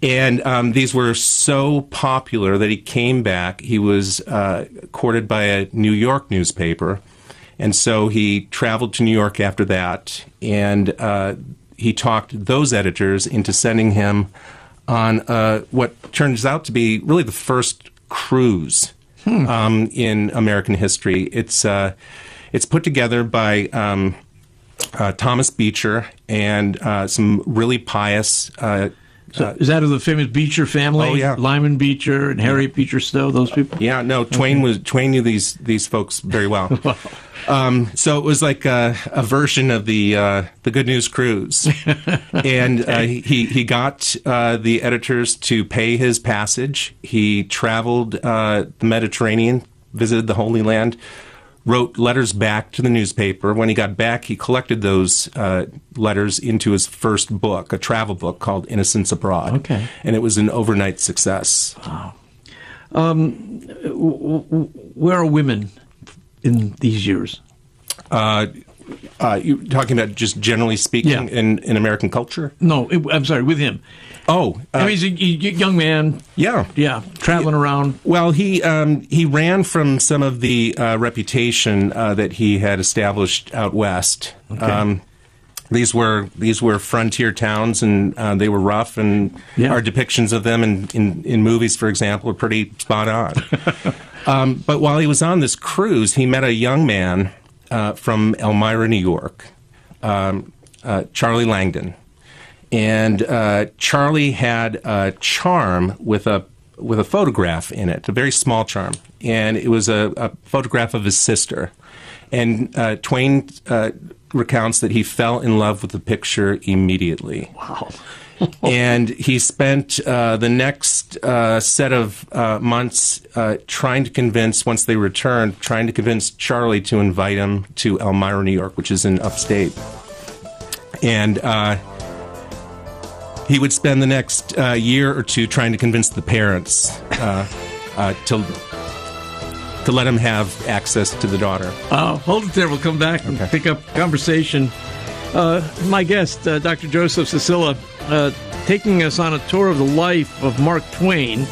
And um, these were so popular that he came back. He was uh, courted by a New York newspaper and so he traveled to New York after that, and uh, he talked those editors into sending him on uh, what turns out to be really the first cruise hmm. um, in American history. It's uh, it's put together by um, uh, Thomas Beecher and uh, some really pious uh, so is that of the famous Beecher family? Oh yeah, Lyman Beecher and Harriet Beecher Stowe. Those people. Yeah, no. Twain okay. was Twain knew these these folks very well. (laughs) Um, so it was like a, a version of the uh, the Good News Cruise, (laughs) and uh, he he got uh, the editors to pay his passage. He traveled uh, the Mediterranean, visited the Holy Land, wrote letters back to the newspaper. When he got back, he collected those uh, letters into his first book, a travel book called Innocents Abroad. Okay. And it was an overnight success. Wow. Um, w- w- where are women in these years? Uh, uh, you talking about just generally speaking yeah. in, in American culture? No, it, I'm sorry, with him. Oh, uh, I mean, he's a, a, young man. Yeah, yeah, traveling around. Well, he um, he ran from some of the uh, reputation uh, that he had established out west. Okay. Um, these were these were frontier towns, and uh, they were rough, and yeah. our depictions of them in, in, in movies, for example, are pretty spot on. (laughs) um, but while he was on this cruise, he met a young man uh, from Elmira, New York, um, uh, Charlie Langdon and uh, Charlie had a charm with a with a photograph in it, a very small charm, and it was a, a photograph of his sister. And uh, Twain uh, recounts that he fell in love with the picture immediately. Wow. (laughs) and he spent uh, the next uh, set of uh, months uh, trying to convince, once they returned, trying to convince Charlie to invite him to Elmira, New York, which is in upstate. And uh, he would spend the next uh, year or two trying to convince the parents uh, uh, to to let him have access to the daughter. Oh, hold it there. We'll come back and okay. pick up conversation. Uh, my guest, uh, Dr. Joseph Csicsila, uh, taking us on a tour of the life of Mark Twain.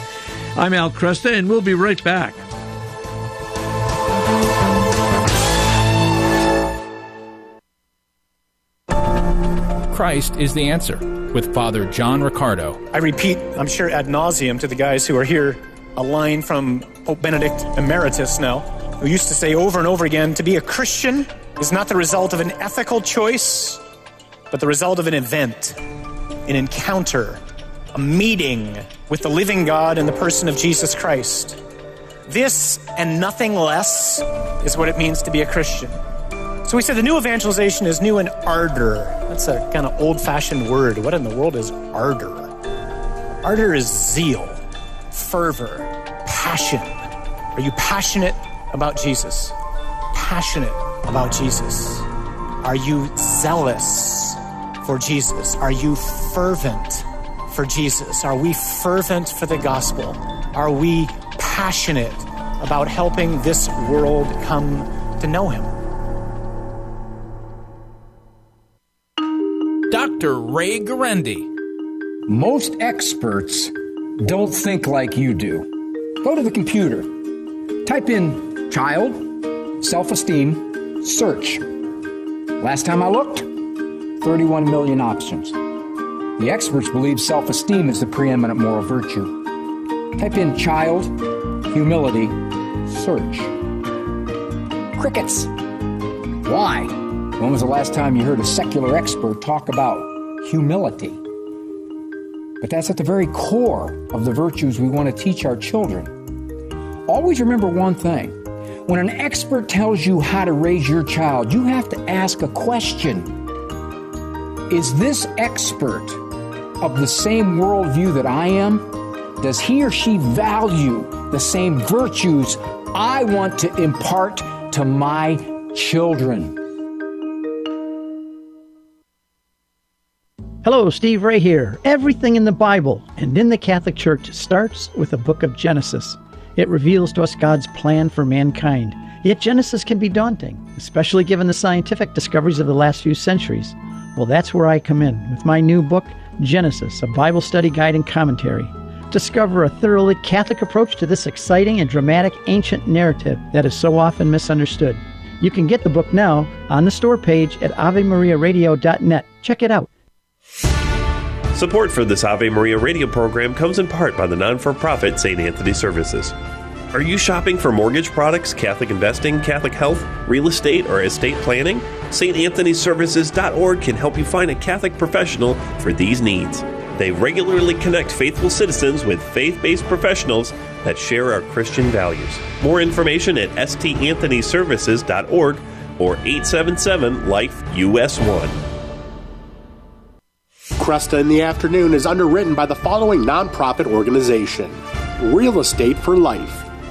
I'm Al Kresta, and we'll be right back. Christ is the answer with Father John Riccardo. I repeat, I'm sure ad nauseum to the guys who are here, a line from Pope Benedict Emeritus now, who used to say over and over again to be a Christian is not the result of an ethical choice, but the result of an event an encounter, a meeting with the living God in the person of Jesus Christ. This and nothing less is what it means to be a Christian. So we said the new evangelization is new in ardor. That's a kind of old fashioned word. What in the world is ardor? Ardor is zeal, fervor, passion. Are you passionate about Jesus? Passionate about Jesus? Are you zealous for Jesus? Are you fervent for Jesus? Are we fervent for the gospel? Are we passionate about helping this world come to know him? Dr. Ray Guarendi. Most experts don't think like you do. Go to the computer, type in child, self esteem, search. Last time I looked, 31 million options. The experts believe self esteem is the preeminent moral virtue. Type in child, humility, search. Crickets. Why? When was the last time you heard a secular expert talk about humility? But that's at the very core of the virtues we want to teach our children. Always remember one thing when an expert tells you how to raise your child, you have to ask a question Is this expert of the same worldview that I am? Does he or she value the same virtues I want to impart to my children? Hello, Steve Ray here. Everything in the Bible and in the Catholic Church starts with the book of Genesis. It reveals to us God's plan for mankind. Yet Genesis can be daunting, especially given the scientific discoveries of the last few centuries. Well, that's where I come in with my new book, Genesis, a Bible study guide and commentary. Discover a thoroughly Catholic approach to this exciting and dramatic ancient narrative that is so often misunderstood. You can get the book now on the store page at AveMariaRadio.net. Check it out. Support for this Ave Maria radio program comes in part by the non for profit St. Anthony Services. Are you shopping for mortgage products, Catholic investing, Catholic health, real estate, or estate planning? StAnthonyServices.org can help you find a Catholic professional for these needs. They regularly connect faithful citizens with faith based professionals that share our Christian values. More information at StAnthonyServices.org or 877 Life US 1. Kresta in the Afternoon is underwritten by the following nonprofit organization Real Estate for Life.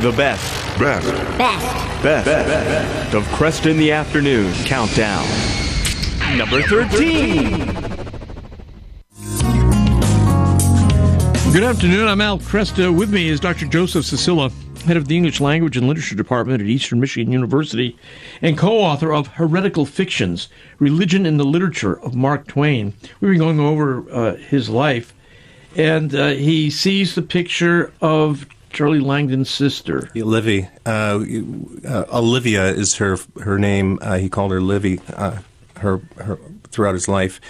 The best. Best. Best. Best. best. Of Kresta in the Afternoon Countdown. Number 13. Good afternoon. I'm Al Kresta. With me is Dr. Joseph Csicsila, head of the English Language and Literature Department at Eastern Michigan University and co author of Heretical Fictions Religion in the Literature of Mark Twain. We've been going over uh, his life, and uh, he sees the picture of Charlie Langdon's sister, Livy. Uh, uh, Olivia is her her name. Uh, he called her Livy. Uh, her, her throughout his life.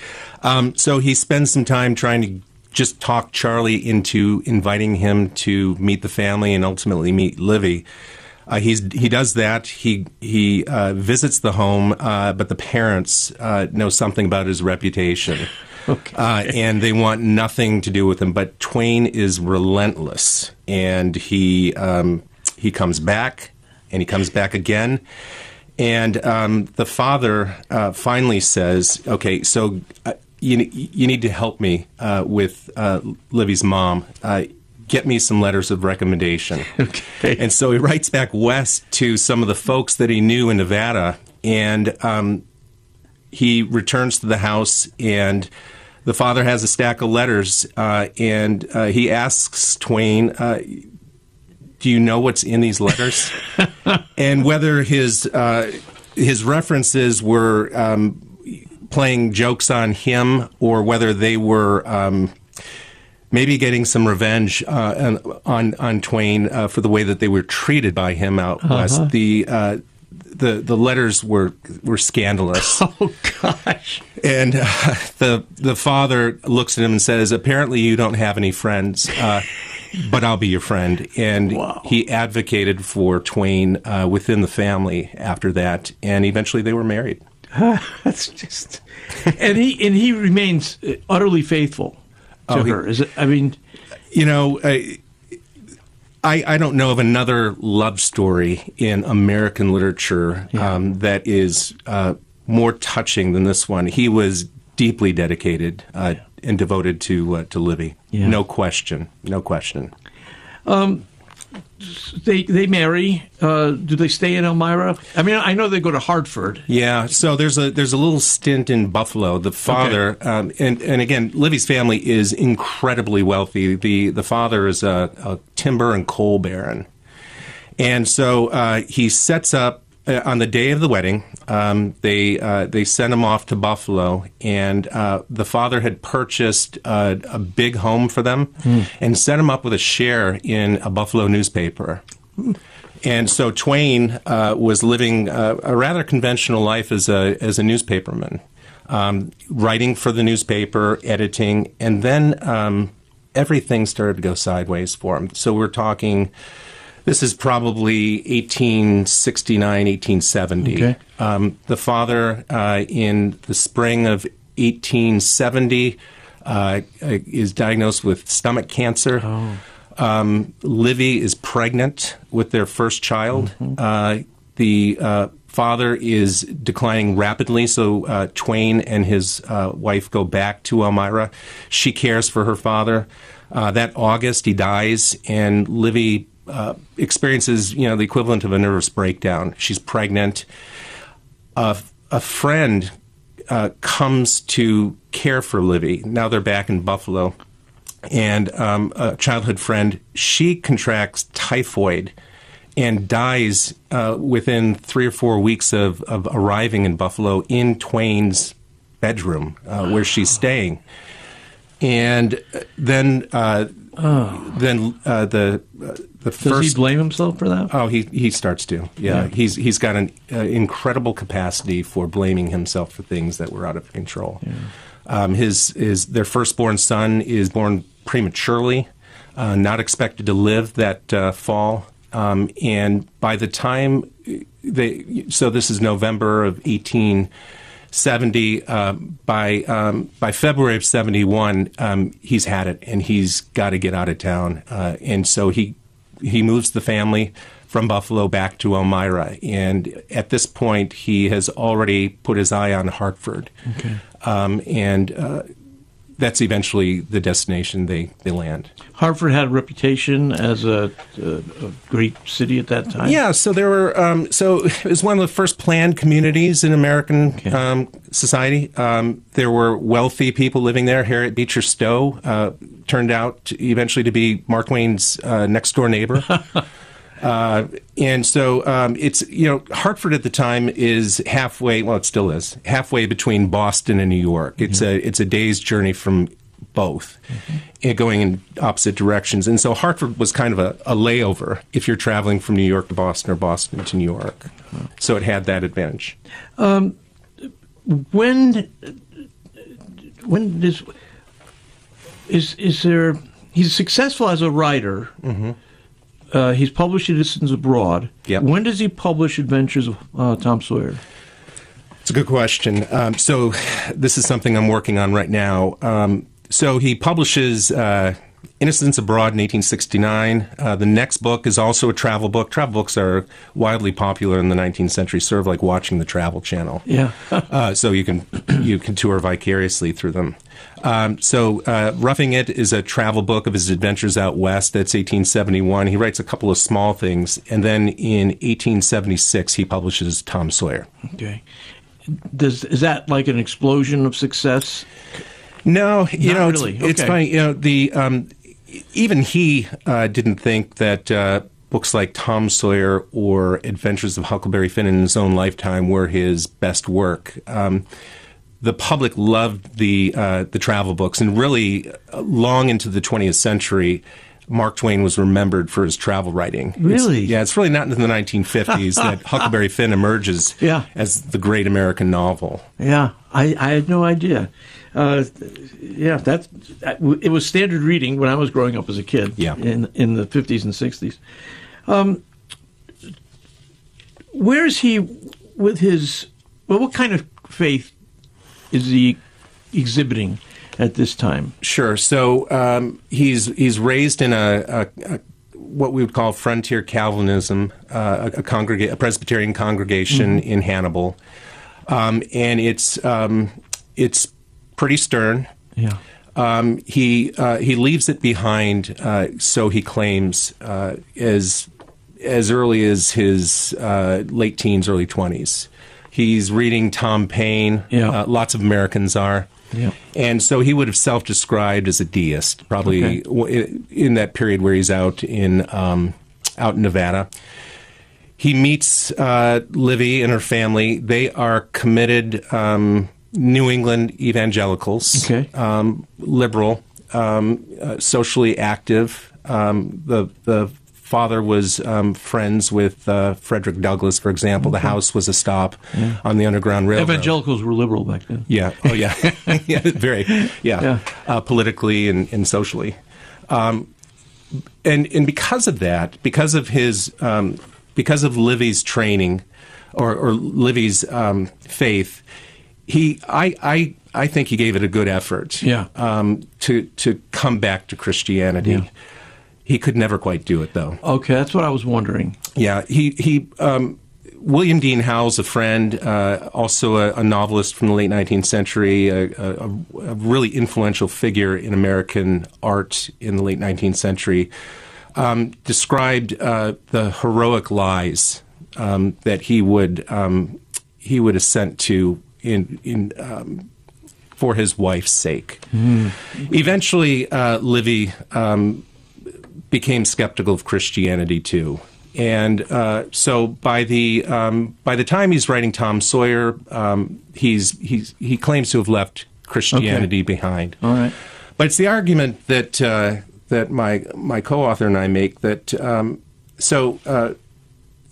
Um, so he spends some time trying to just talk Charlie into inviting him to meet the family and ultimately meet Livy. Uh, he's he does that. He he uh, visits the home, but the parents know something about his reputation. (laughs) okay. uh, and they want nothing to do with him. But Twain is relentless, and he um, he comes back, and he comes back again. And um, the father uh, finally says, "Okay, so uh, you you need to help me uh, with uh, Livy's mom. Uh, get me some letters of recommendation." (laughs) Okay. And so he writes back west to some of the folks that he knew in Nevada, and um, he returns to the house and. The father has a stack of letters, uh, and he asks Twain, do you know what's in these letters? (laughs) and whether his uh, his references were um, playing jokes on him or whether they were um, maybe getting some revenge uh, on on Twain uh, for the way that they were treated by him out uh-huh. west. The uh, the the letters were were scandalous. (laughs) Oh gosh! And uh, the the father looks at him and says, "Apparently, you don't have any friends." Uh, but I'll be your friend. And wow. he advocated for Twain uh, within the family after that, and eventually they were married. (laughs) That's just, and he and he remains utterly faithful to oh, her. Is it? I mean, you know. I, I, I, don't know of another love story in American literature yeah. um, that is uh, more touching than this one. He was deeply dedicated uh, yeah and devoted to uh, to Livy. Yeah. No question. No question. Um, they they marry. Uh, do they stay in Elmira? I mean, I know they go to Hartford. Yeah. So there's a there's a little stint in Buffalo. The father okay. um, and and again, Livy's family is incredibly wealthy. The the father is a, a timber and coal baron, and so uh, he sets up uh, on the day of the wedding, um, they uh, they sent him off to Buffalo, and uh, the father had purchased uh, a big home for them, mm. and set him up with a share in a Buffalo newspaper. And so Twain uh, was living uh, a rather conventional life as a as a newspaperman, um, writing for the newspaper, editing, and then um, everything started to go sideways for him. So we're talking this is probably 1869, 1870. Okay. Um, the father, uh, in the spring of 1870, uh, is diagnosed with stomach cancer. Oh. Um, Livy is pregnant with their first child. Mm-hmm. Uh, the uh, father is declining rapidly, so uh, Twain and his uh, wife go back to Elmira. She cares for her father. that August, he dies, and Livy uh, experiences, you know, the equivalent of a nervous breakdown. She's pregnant. Uh, a friend uh, comes to care for Livy. Now they're back in Buffalo, and um, a childhood friend she contracts typhoid and dies uh, within three or four weeks of, of arriving in Buffalo in Twain's bedroom uh, where she's staying. And then, oh. then the the Does first. Does he blame himself for that? Oh, he he starts to. Yeah, yeah. he's he's got an uh, incredible capacity for blaming himself for things that were out of control. Yeah. Um, his his their firstborn son is born prematurely, uh, not expected to live that uh, fall, um, and by the time they so this is November of eighteen. 70 uh, by um, by February of 71 um, he's had it and he's got to get out of town uh, and so he he moves the family from Buffalo back to Elmira, and at this point, he has already put his eye on Hartford, okay. um, and uh, that's eventually the destination they, they land. Hartford had a reputation as a, a, a great city at that time. Yeah, so there were um, so (laughs) it was one of the first planned communities in American okay. um, society. Um, there were wealthy people living there. Harriet Beecher Stowe uh, turned out to eventually to be Mark Twain's uh, next door neighbor. (laughs) Uh, and so um, it's you know Hartford at the time is halfway. Well, it still is halfway between Boston and New York. It's mm-hmm. a it's a day's journey from both, mm-hmm. going in opposite directions. And so Hartford was kind of a, a, layover if you're traveling from New York to Boston or Boston to New York. Mm-hmm. So it had that advantage. Um, when when is is is there? He's successful as a writer. Mm-hmm uh, he's published Innocents Abroad. Yep. When does he publish Adventures of uh, Tom Sawyer? It's a good question. Um, so, this is something I'm working on right now. Um, so, he publishes uh, Innocents Abroad in 1869. Uh, the next book is also a travel book. Travel books are widely popular in the 19th century, sort of like watching the Travel Channel. Yeah. (laughs) uh, so you can you can tour vicariously through them. Um, so, uh, Roughing It is a travel book of his adventures out west. That's 1871. He writes a couple of small things, and then in 1876 he publishes Tom Sawyer. Okay. Does is that like an explosion of success? No, you Not know, really. it's, it's funny. You know, the um, even he uh, didn't think that uh, books like Tom Sawyer or Adventures of Huckleberry Finn in his own lifetime were his best work. Um, the public loved the uh, the travel books, and really, uh, long into the 20th century. Mark Twain was remembered for his travel writing. It's- Really? yeah, it's really not until the 1950s (laughs) that Huckleberry Finn emerges Yeah. as the great American novel. Yeah, I, I had no idea. Uh, yeah, that's it was standard reading when I was growing up as a kid. Yeah. in in the fifties and sixties. Um, where is he with his? Well, what kind of faith is he exhibiting at this time? Sure. So um, he's he's raised in a, a, a what we would call frontier Calvinism, uh, a, a, congrega- a Presbyterian congregation in Hannibal, um, and it's um, it's pretty stern. Yeah. Um, he uh, he leaves it behind, uh, so he claims, uh, as as early as his uh, late teens, early twenties. He's reading Tom Paine. Yeah. Uh, lots of Americans are. Yeah. And so he would have self-described as a deist, probably Okay. in that period where he's out in um, out in Nevada. He meets uh, Livy and her family. They are committed um, New England evangelicals, Okay. um, liberal, um, uh, socially active. Um, the the father was um, friends with uh, Frederick Douglass, for example. The house was a stop Yeah. on the Underground Railroad. Evangelicals were liberal back then. Yeah. Oh, yeah. (laughs) (laughs) yeah. Very. Yeah. Yeah. Uh, politically and, and socially. Um, and and because of that, because of his, um, because of Livy's training, or, or Livy's um, faith, he, I, I, I think he gave it a good effort. Yeah. Um, to to come back to Christianity. Yeah. He could never quite do it though. Okay, that's what I was wondering. Yeah, he he. Um, William Dean Howells, a friend, uh, also a, a novelist from the late 19th century, a, a, a really influential figure in American art in the late 19th century, um, described uh, the heroic lies um, that he would um, he would assent to in in um, for his wife's sake. Eventually, uh, Livy um, became skeptical of Christianity too. And uh, so by the um, by the time he's writing Tom Sawyer, um, he's he's he claims to have left Christianity behind. All right. But it's the argument that uh, that my my co-author and I make that um, so uh,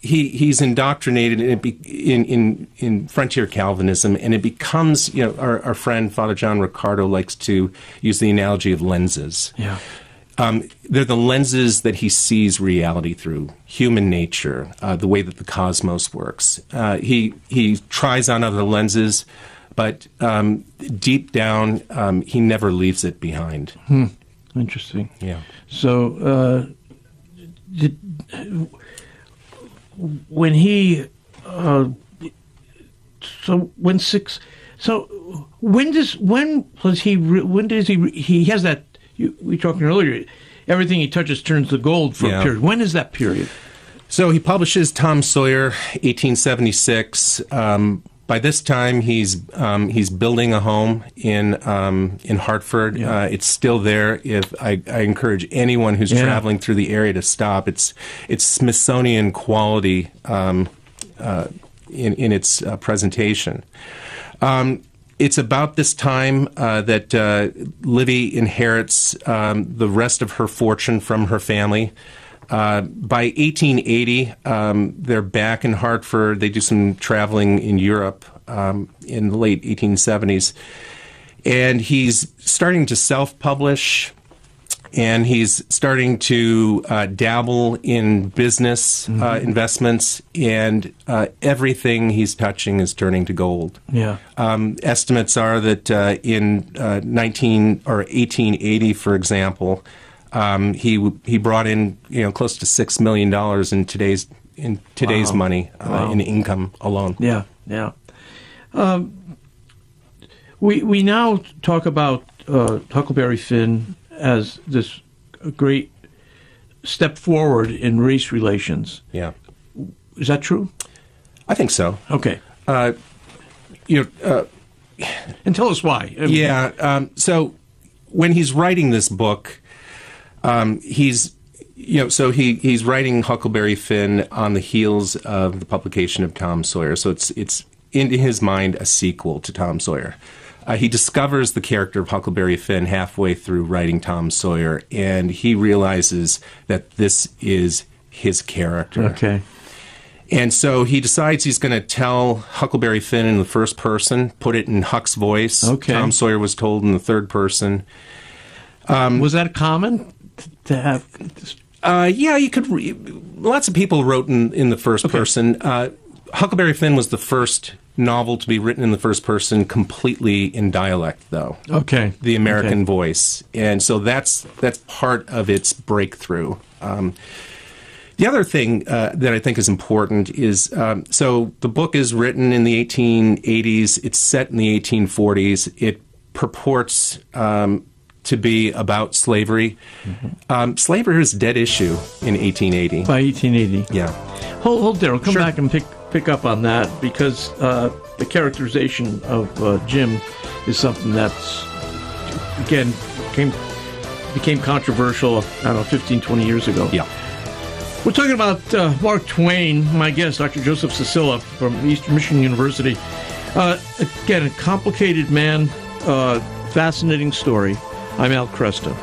he he's indoctrinated in, in in in frontier Calvinism, and it becomes you know our, our friend Father John Riccardo likes to use the analogy of lenses. Yeah. Um, they're the lenses that he sees reality through, human nature, uh, the way that the cosmos works. Uh, he he tries on other lenses, but um, deep down, um, he never leaves it behind. Hmm. Interesting. Yeah. So, uh, did, when he, uh, so when six, so when does when was he? When does he? He has that. You, we talking earlier. Everything he touches turns to gold for Yeah. a period. When is that period? So he publishes Tom Sawyer, 1876. Um, by this time, he's um, he's building a home in um, in Hartford. Uh, it's still there. If I, I encourage anyone who's Yeah. traveling through the area to stop, it's it's Smithsonian quality um, uh, in in its uh, presentation. Um, it's about this time uh, that uh, Livy inherits um, the rest of her fortune from her family. Uh, by 1880, um, they're back in Hartford. They do some traveling in Europe um, in the late 1870s. And he's starting to self publish. and he's starting to uh, dabble in business uh, investments, and uh, everything he's touching is turning to gold. Yeah. Um, estimates are that uh, in uh, 19 or 1880, for example, um, he he brought in you know close to six million dollars in today's in today's Wow. money uh, Wow. in income alone. Yeah, yeah. Um, we we now talk about uh, Huckleberry Finn as this great step forward in race relations. Yeah. Is that true? I think so. Okay. Uh, you know, uh, and tell us why. Yeah. Um, so when he's writing this book, um, he's you know, so he he's writing Huckleberry Finn on the heels of the publication of Tom Sawyer. So it's it's in his mind a sequel to Tom Sawyer. Uh, he discovers the character of Huckleberry Finn halfway through writing Tom Sawyer, and he realizes that this is his character. Okay. And so he decides he's going to tell Huckleberry Finn in the first person, put it in Huck's voice. Okay. Tom Sawyer was told in the third person. Um, was that common to have? Uh, yeah, you could. Re- lots of people wrote in, in the first person. Uh, Huckleberry Finn was the first novel to be written in the first person completely in dialect, though. Okay. The American Okay. voice, and so that's that's part of its breakthrough. Um, the other thing uh, that I think is important is um, so the book is written in the 1880s. It's set in the 1840s. It purports um, to be about slavery. Um, slavery is a dead issue in 1880. By 1880. Yeah. Hold, hold Daryl. Come back and pick pick up on that because uh, the characterization of uh, Jim is something that's again came became controversial. I don't know, 15, 20 years ago. Yeah. We're talking about uh, Mark Twain, my guest, Dr. Joseph Csicsila from Eastern Michigan University. Uh, again, a complicated man, uh, fascinating story. I'm Al Kresta.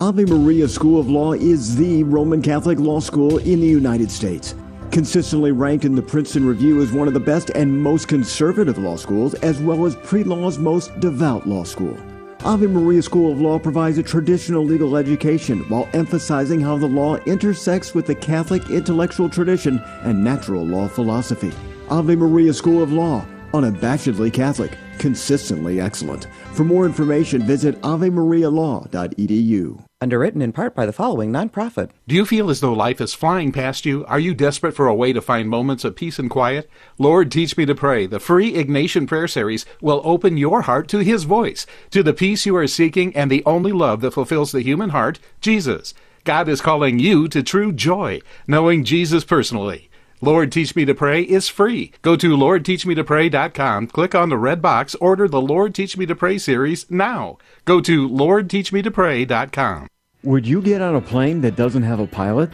Ave Maria School of Law is the Roman Catholic law school in the United States. Consistently ranked in the Princeton Review as one of the best and most conservative law schools, as well as pre law's most devout law school. Ave Maria School of Law provides a traditional legal education while emphasizing how the law intersects with the Catholic intellectual tradition and natural law philosophy. Ave Maria School of Law, unabashedly Catholic, consistently excellent. For more information, visit avemarialaw.edu. Underwritten in part by the following nonprofit. Do you feel as though life is flying past you? Are you desperate for a way to find moments of peace and quiet? Lord, Teach Me to Pray, the free Ignatian prayer series, will open your heart to His voice, to the peace you are seeking and the only love that fulfills the human heart, Jesus. God is calling you to true joy, knowing Jesus personally. Lord Teach Me to Pray is free. Go to LordTeachMeToPray.com, click on the red box, order the Lord Teach Me to Pray series now. Go to LordTeachMeToPray.com. Would you get on a plane that doesn't have a pilot?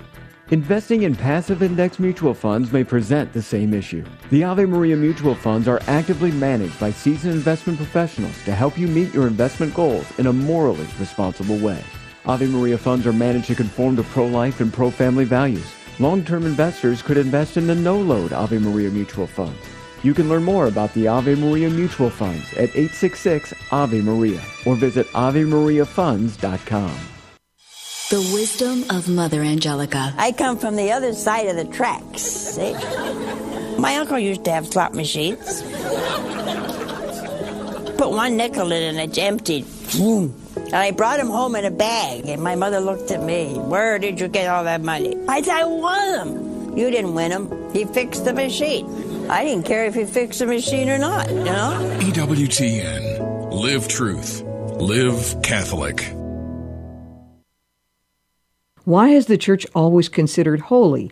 Investing in passive index mutual funds may present the same issue. The Ave Maria mutual funds are actively managed by seasoned investment professionals to help you meet your investment goals in a morally responsible way. Ave Maria funds are managed to conform to pro life and pro family values. Long term investors could invest in the no load Ave Maria mutual funds. You can learn more about the Ave Maria mutual funds at 866 Ave Maria or visit AveMariaFunds.com. The wisdom of Mother Angelica. I come from the other side of the tracks. See? My uncle used to have slot machines. Put one nickel in and it's emptied. Boom. And I brought him home in a bag, and my mother looked at me. Where did you get all that money? I said, I won them. You didn't win them. He fixed the machine. I didn't care if he fixed the machine or not, you know? EWTN. Live truth. Live Catholic. Why is the church always considered holy?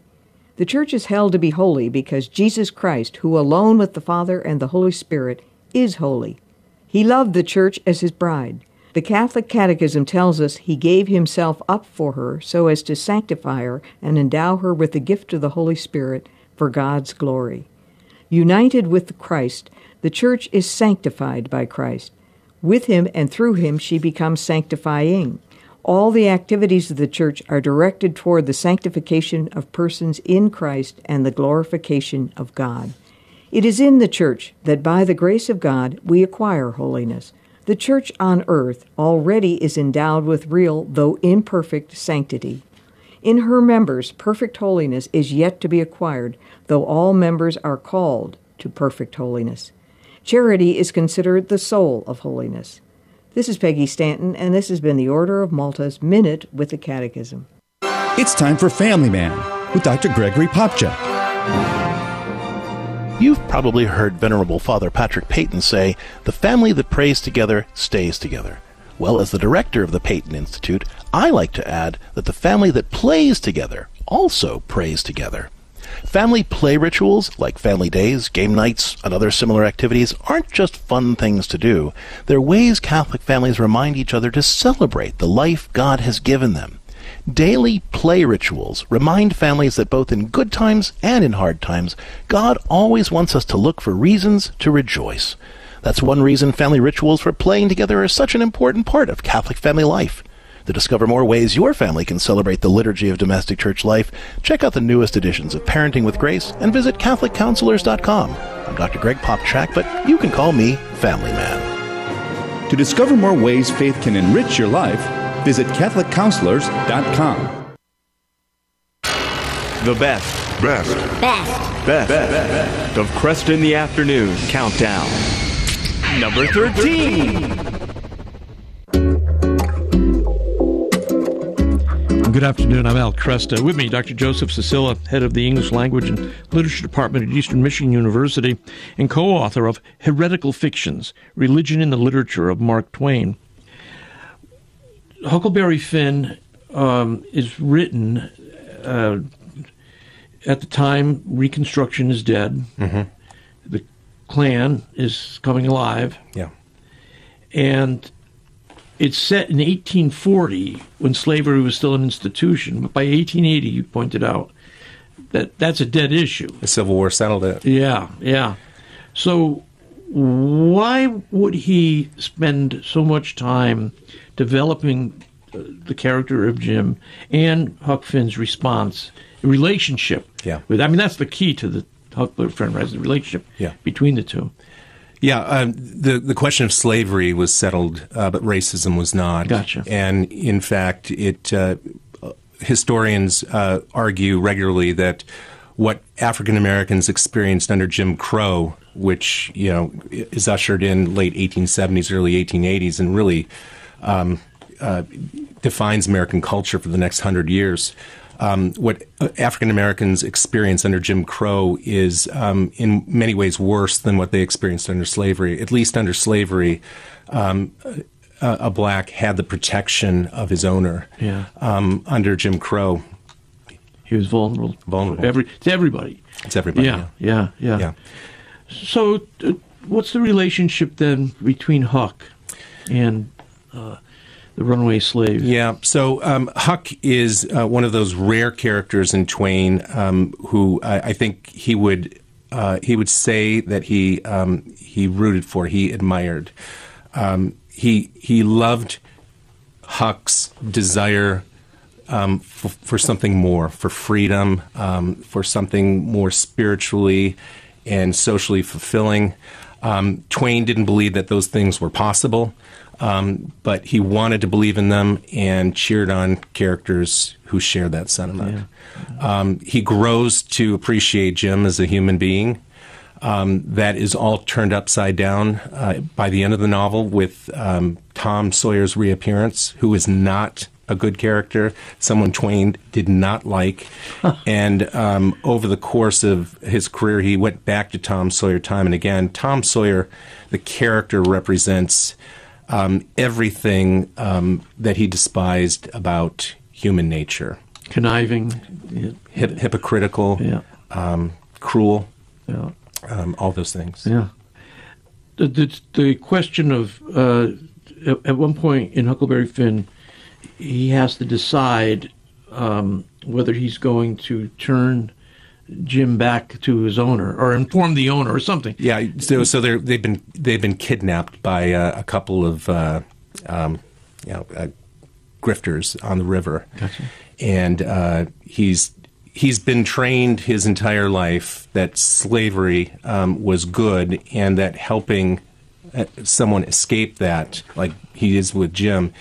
The church is held to be holy because Jesus Christ, who alone with the Father and the Holy Spirit is holy. He loved the church as his bride. The Catholic Catechism tells us he gave himself up for her so as to sanctify her and endow her with the gift of the Holy Spirit for God's glory. United with Christ, the church is sanctified by Christ. With him and through him she becomes sanctifying. All the activities of the church are directed toward the sanctification of persons in Christ and the glorification of God. It is in the church that by the grace of God we acquire holiness. The church on earth already is endowed with real, though imperfect, sanctity. In her members, perfect holiness is yet to be acquired, though all members are called to perfect holiness. Charity is considered the soul of holiness. This is Peggy Stanton, and this has been the Order of Malta's Minute with the Catechism. It's time for Family Man with Dr. Gregory Popcak. You've probably heard Venerable Father Patrick Peyton say, The family that prays together stays together. Well, as the director of the Peyton Institute, I like to add that the family that plays together also prays together. Family play rituals, like family days, game nights, and other similar activities, aren't just fun things to do. They're ways Catholic families remind each other to celebrate the life God has given them. Daily play rituals remind families that both in good times and in hard times, God always wants us to look for reasons to rejoice. That's one reason family rituals for playing together are such an important part of Catholic family life. To discover more ways your family can celebrate the liturgy of domestic church life, check out the newest editions of Parenting with Grace and visit CatholicCounselors.com. I'm Dr. Greg Popcak, but you can call me Family Man. To discover more ways faith can enrich your life, visit CatholicCounselors.com. The best, best, best, best, best of Kresta in the Afternoon Countdown. Number 13. Good afternoon. I'm Al Kresta. With me, Dr. Joseph Csicsila, head of the English Language and Literature Department at Eastern Michigan University and co author of Heretical Fictions Religion in the Literature of Mark Twain. Huckleberry Finn um, is written uh, at the time Reconstruction is dead. Mm-hmm. The Klan is coming alive. Yeah. And it's set in 1840 when slavery was still an institution, but by 1880, you pointed out that that's a dead issue. The Civil War settled it. Yeah, yeah. So why would he spend so much time developing uh, the character of Jim and Huck Finn's response, relationship? Yeah. With I mean, that's the key to the Huckleberry Finn? The relationship Yeah. between the two. Yeah, um, the the question of slavery was settled, uh, but racism was not. Gotcha. And in fact, it uh, historians uh, argue regularly that what African Americans experienced under Jim Crow, which you know is ushered in late 1870s, early 1880s, and really um, uh, defines American culture for the next hundred years. Um, what African Americans experience under Jim Crow is, um, in many ways, worse than what they experienced under slavery. At least under slavery, um, a, a black had the protection of his owner. Yeah. Um, under Jim Crow, he was vulnerable. Vulnerable. Every to everybody. It's everybody. Yeah, yeah, yeah. Yeah. So, uh, what's the relationship then between Huck and uh, the runaway slave? Yeah. So um, Huck is uh, one of those rare characters in Twain um, who I, I think he would uh, he would say that he um, he rooted for, he admired. Um, he he loved Huck's desire um, for, for something more, for freedom, um, for something more spiritually and socially fulfilling. Twain didn't believe that those things were possible, um, but he wanted to believe in them and cheered on characters who shared that sentiment. Um, he grows to appreciate Jim as a human being. Um, that is all turned upside down uh, by the end of the novel with um, Tom Sawyer's reappearance, who is not a good character, someone Twain did not like. (laughs) and um, over the course of his career, he went back to Tom Sawyer time and again. Tom Sawyer, the character, represents um, everything um, that he despised about human nature Conniving. Hip- hypocritical, Yeah. um, cruel, Yeah. um, all those things. Yeah. The, the, the question of, uh, at, at one point in Huckleberry Finn, he has to decide um, whether he's going to turn Jim back to his owner or inform the owner or something. Yeah, so so they're, they've been they've been kidnapped by uh, a couple of uh, um, you know uh, grifters on the river, Gotcha. and uh, he's he's been trained his entire life that slavery um, was good and that helping uh, someone escape that, like he is with Jim,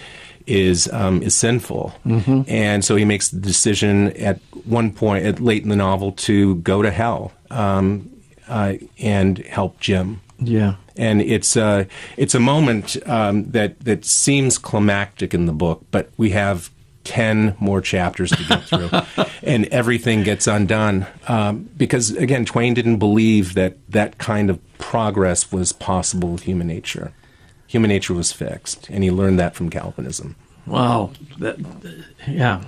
is um, is sinful. Mm-hmm. And so he makes the decision at one point, at late in the novel, to go to hell um, uh, and help Jim. Yeah. And it's uh, it's a moment um, that that seems climactic in the book, but we have ten more chapters to get through, (laughs) and everything gets undone um, because again, Twain didn't believe that that kind of progress was possible with human nature. Human nature was fixed, and he learned that from Calvinism. Wow. That, yeah.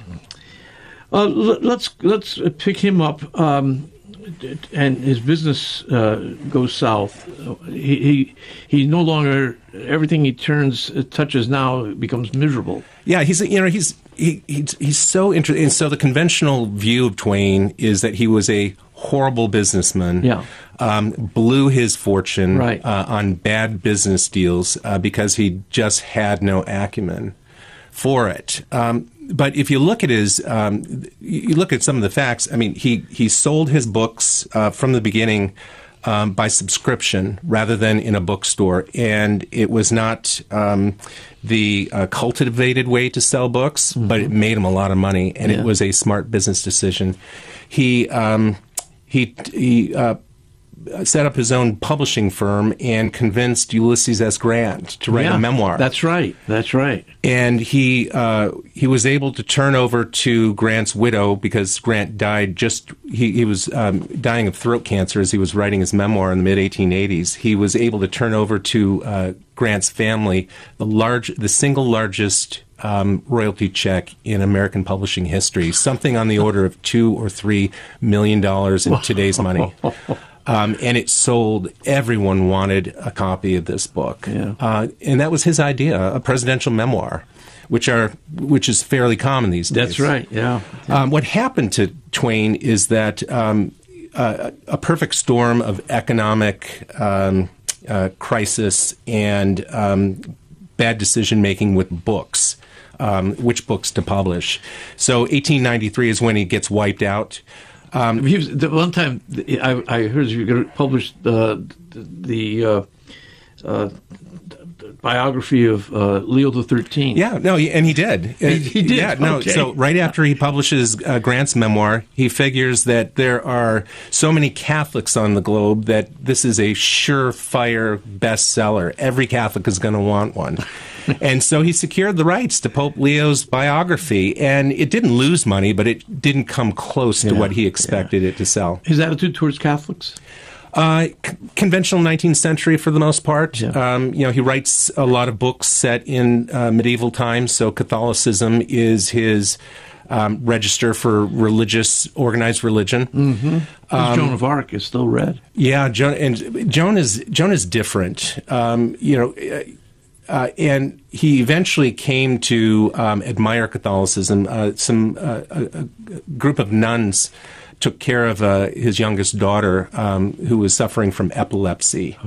Uh, let's let's pick him up. Um, and his business uh, goes south. He, he he no longer everything he turns uh, touches now becomes miserable. Yeah, he's you know he's he, he's he's so interesting. And so the conventional view of Twain is that he was a horrible businessman. Yeah. Um, blew his fortune Right. uh, on bad business deals uh, because he just had no acumen for it. Um, but if you look at his, um, you look at some of the facts. I mean, he he sold his books uh, from the beginning um, by subscription rather than in a bookstore, and it was not um, the uh, cultivated way to sell books, but it made him a lot of money, and Yeah. it was a smart business decision. He um, he he. Uh, set up his own publishing firm and convinced Ulysses S. Grant to write Yeah, a memoir. That's right. That's right. And he uh, he was able to turn over to Grant's widow because Grant died just he, he was um, dying of throat cancer as he was writing his memoir in the mid 1880s. He was able to turn over to uh, Grant's family the large the single largest um, royalty check in American publishing history, something on the order of two or three million dollars in today's money. (laughs) Um, and it sold. Everyone wanted a copy of this book, uh, and that was his idea, a presidential memoir, which are which is fairly common these days. That's right. Yeah. Um, what happened to Twain is that um, uh, a perfect storm of economic um, uh, crisis and um, bad decision making with books. Um, which books to publish? So 1893 is when he gets wiped out. Um, He was, the one time I, I heard you going to publish the the uh, uh, biography of uh, Leo the Thirteenth. Yeah, no, he- and he did. He- he did, Yeah, no. okay. So right after he publishes uh, Grant's memoir, he figures that there are so many Catholics on the globe that this is a surefire bestseller. Every Catholic is going to want one. (laughs) and so he secured the rights to Pope Leo's biography, and it didn't lose money, but it didn't come close to what he expected it to sell. His attitude towards Catholics. Uh, c- conventional 19th century for the most part. Um, you know, he writes a lot of books set in uh, medieval times, so Catholicism is his um, register for religious, organized religion. Mm-hmm. Um, Joan of Arc is still read. Yeah, Joan and Joan is Joan is different. Um, you know, uh, and he eventually came to um, admire Catholicism. Uh, some uh, a, a group of nuns took care of uh, his youngest daughter, um, who was suffering from epilepsy,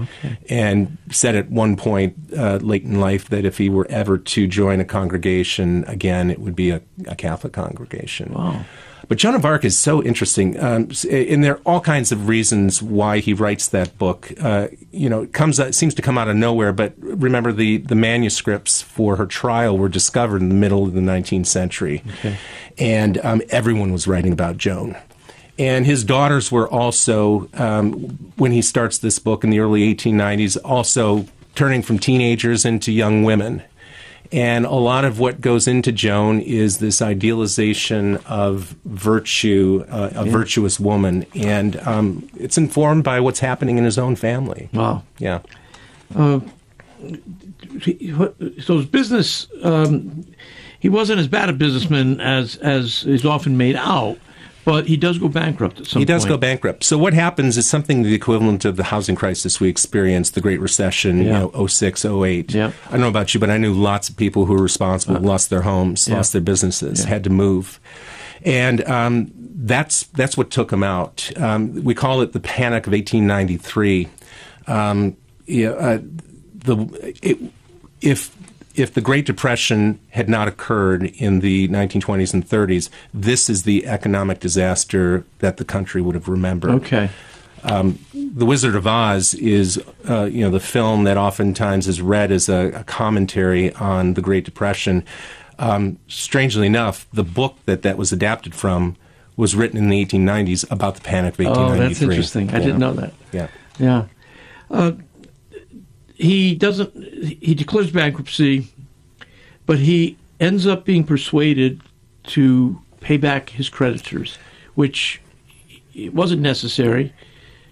and said at one point uh, late in life that if he were ever to join a congregation again, it would be a, a Catholic congregation. Wow. But Joan of Arc is so interesting, um, and there are all kinds of reasons why he writes that book. Uh, you know, it comes it seems to come out of nowhere. But remember, the the manuscripts for her trial were discovered in the middle of the 19th century, and um, everyone was writing about Joan. And his daughters were also, um, when he starts this book in the early 1890s, also turning from teenagers into young women. And a lot of what goes into Joan is this idealization of virtue, uh, a Yeah. virtuous woman. And um, it's informed by what's happening in his own family. Wow. Yeah. Uh, so his business, um, he wasn't as bad a businessman as as is often made out, but he does go bankrupt at some he does point. go bankrupt. So what happens is something the equivalent of the housing crisis we experienced, the Great Recession, Yeah. you know, 06, 08. I don't know about you, but I knew lots of people who were responsible, lost their homes, Yeah. lost their businesses, Yeah. had to move. And um, that's that's what took him out. Um, we call it the Panic of 1893. Um, yeah, uh, the it, if if the Great Depression had not occurred in the 1920s and 30s, this is the economic disaster that the country would have remembered. Okay. Um, The Wizard of Oz is, uh, you know, the film that oftentimes is read as a, a commentary on the Great Depression. Um, strangely enough, the book that that was adapted from was written in the 1890s about the Panic of 1893. Oh, that's interesting. I didn't know that. Yeah. Yeah. Uh, he doesn't, he declares bankruptcy, but he ends up being persuaded to pay back his creditors, which wasn't necessary.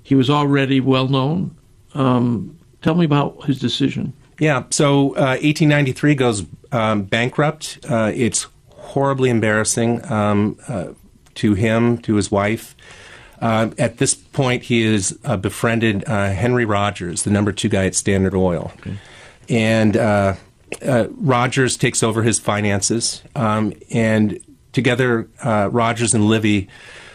He was already well known. Um, tell me about his decision. Yeah, so uh, 1893 goes um, bankrupt. Uh, it's horribly embarrassing um, uh, to him, to his wife. Uh, at this point, he has uh, befriended uh, Henry Rogers, the number two guy at Standard Oil. And uh, uh, Rogers takes over his finances. Um, and together, uh, Rogers and Livy,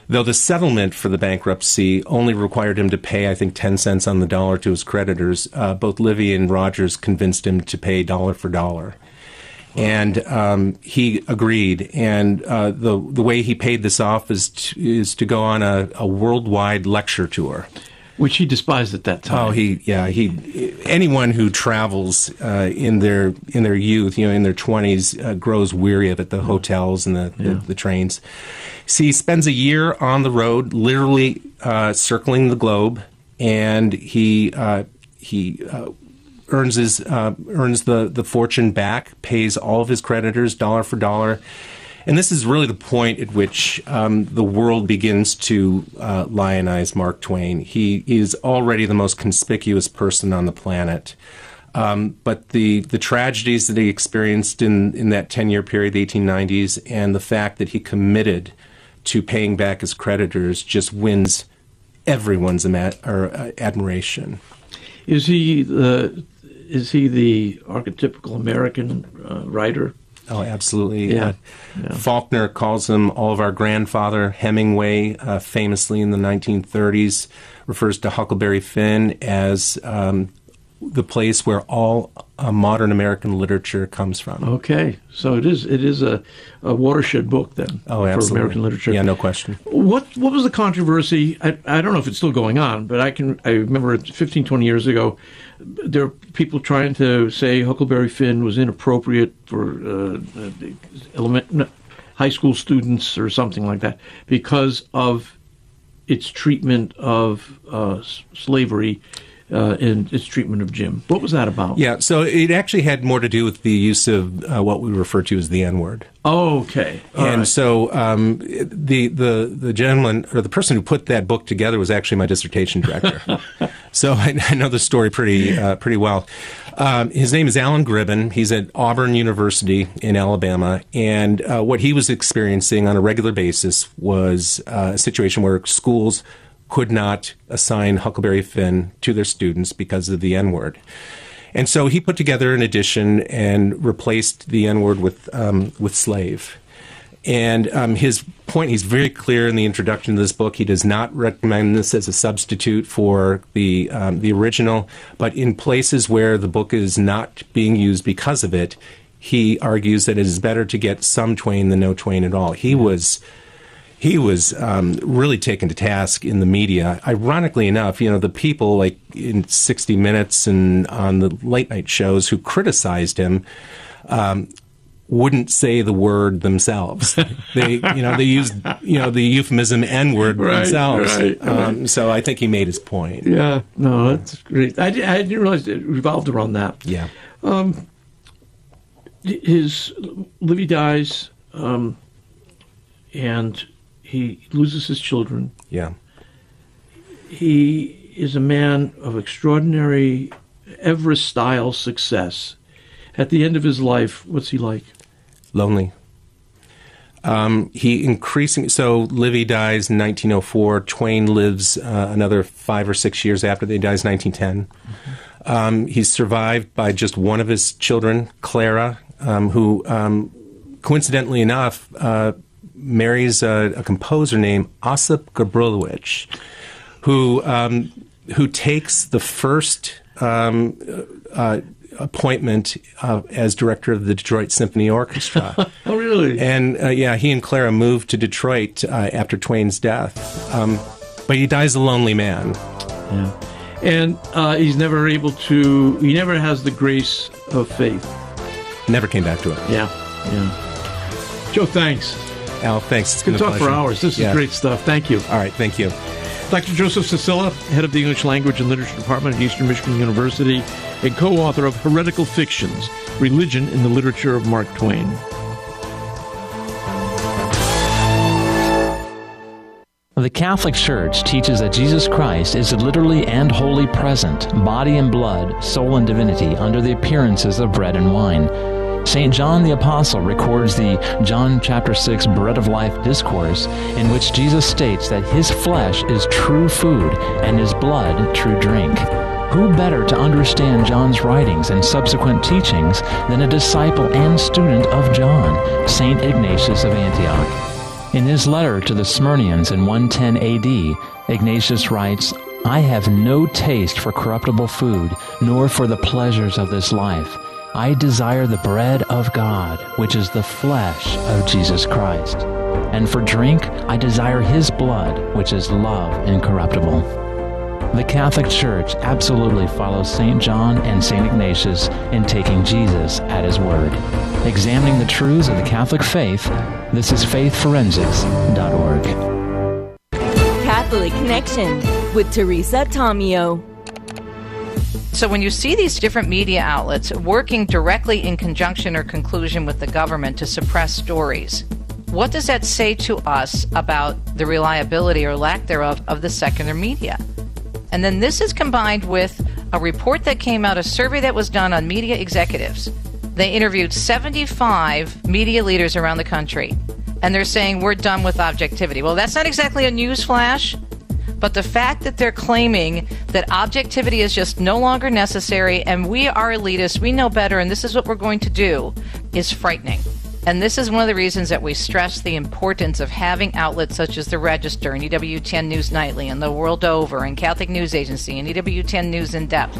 though the settlement for the bankruptcy only required him to pay, I think, 10 cents on the dollar to his creditors, uh, both Livy and Rogers convinced him to pay dollar for dollar. And um, he agreed. And uh, the the way he paid this off is to, is to go on a, a worldwide lecture tour. Which he despised at that time. Oh, he yeah he anyone who travels uh, in their in their youth, you know, in their twenties, uh, grows weary of it. The hotels and the, the, the trains. See, he spends a year on the road, literally uh, circling the globe, and he uh, he uh, earns his uh, earns the the fortune back, pays all of his creditors dollar for dollar. And this is really the point at which um, the world begins to uh, lionize Mark Twain. He is already the most conspicuous person on the planet. Um, but the, the tragedies that he experienced in, in that 10 year period, the 1890s, and the fact that he committed to paying back his creditors just wins everyone's ama- or, uh, admiration. Is he the is he the archetypical American uh, writer? Oh, absolutely. Yeah. Uh, Faulkner calls him all of our grandfather. Hemingway, uh, famously in the 1930s, refers to Huckleberry Finn as um, the place where all uh, modern American literature comes from. Okay, so it is it is a, a watershed book then Oh, for. American literature. Yeah, no question. What what was the controversy? I, I don't know if it's still going on, but I can I remember 15, 20 years ago, there are people trying to say Huckleberry Finn was inappropriate for uh, uh, element, no, high school students or something like that because of its treatment of uh, slavery uh, and its treatment of Jim. What was that about? Yeah, so it actually had more to do with the use of uh, what we refer to as the N word. Okay. All and right. so um, the the the gentleman or the person who put that book together was actually my dissertation director. (laughs) so I, I know the story pretty uh, pretty well. Um, his name is Alan Gribben. He's at Auburn University in Alabama, and uh, what he was experiencing on a regular basis was uh, a situation where schools could not assign Huckleberry Finn to their students because of the N word. And so he put together an edition and replaced the N word with um, with slave. And um, his point, he's very clear in the introduction to this book. He does not recommend this as a substitute for the um, the original, but in places where the book is not being used because of it, he argues that it is better to get some Twain than no Twain at all. He was he was um, really taken to task in the media. Ironically enough, you know, the people like in 60 Minutes and on the late night shows who criticized him um, wouldn't say the word themselves. (laughs) they, you know, they used, you know, the euphemism N word Right, themselves. right, Um, so I think he made his point. Yeah, no, that's great. I, I didn't realize it revolved around that. Yeah. Um, his Livy dies, um, and he loses his children. Yeah. He is a man of extraordinary Everest style success. At the end of his life, what's he like? lonely. Um, he increasing so Livy dies in 1904. Twain lives uh, another five or six years after they dies, 1910. Um, he's survived by just one of his children, Clara, um, who um, coincidentally enough uh, marries a, a composer named Osip Gabrilowicz, who um, who takes the first um, uh, appointment uh, as director of the Detroit Symphony Orchestra. (laughs) oh, really? And uh, yeah, he and Clara moved to Detroit uh, after Twain's death. Um, but he dies a lonely man. Yeah. And uh, he's never able to, he never has the grace of faith. Never came back to it. Yeah. Yeah. Joe, thanks. Al, thanks. It's Could been a talk for hours. This is Yeah. great stuff. Thank you. All right. Thank you. Dr. Joseph Csicsila, head of the English Language and Literature Department at Eastern Michigan University, and co author of Heretical Fictions Religion in the Literature of Mark Twain. The Catholic Church teaches that Jesus Christ is literally and wholly present, body and blood, soul and divinity, under the appearances of bread and wine. St. John the Apostle records the John chapter 6 Bread of Life discourse, in which Jesus states that his flesh is true food and his blood true drink. Who better to understand John's writings and subsequent teachings than a disciple and student of John, St. Ignatius of Antioch? In his letter to the Smyrnaeans in 110 AD, Ignatius writes, I have no taste for corruptible food, nor for the pleasures of this life. I desire the bread of God, which is the flesh of Jesus Christ. And for drink, I desire his blood, which is love incorruptible. The Catholic Church absolutely follows St. John and St. Ignatius in taking Jesus at his word. Examining the truths of the Catholic faith, this is faithforensics.org. Catholic Connection with Teresa Tomeo. So, when you see these different media outlets working directly in conjunction or conclusion with the government to suppress stories, what does that say to us about the reliability or lack thereof of the secular media? And then this is combined with a report that came out, a survey that was done on media executives. They interviewed 75 media leaders around the country, and they're saying we're done with objectivity. Well, that's not exactly a news flash, but the fact that they're claiming that objectivity is just no longer necessary and we are elitists, we know better, and this is what we're going to do is frightening. And this is one of the reasons that we stress the importance of having outlets such as the Register and EWTN News Nightly and The World Over and Catholic News Agency and EWTN News in Depth.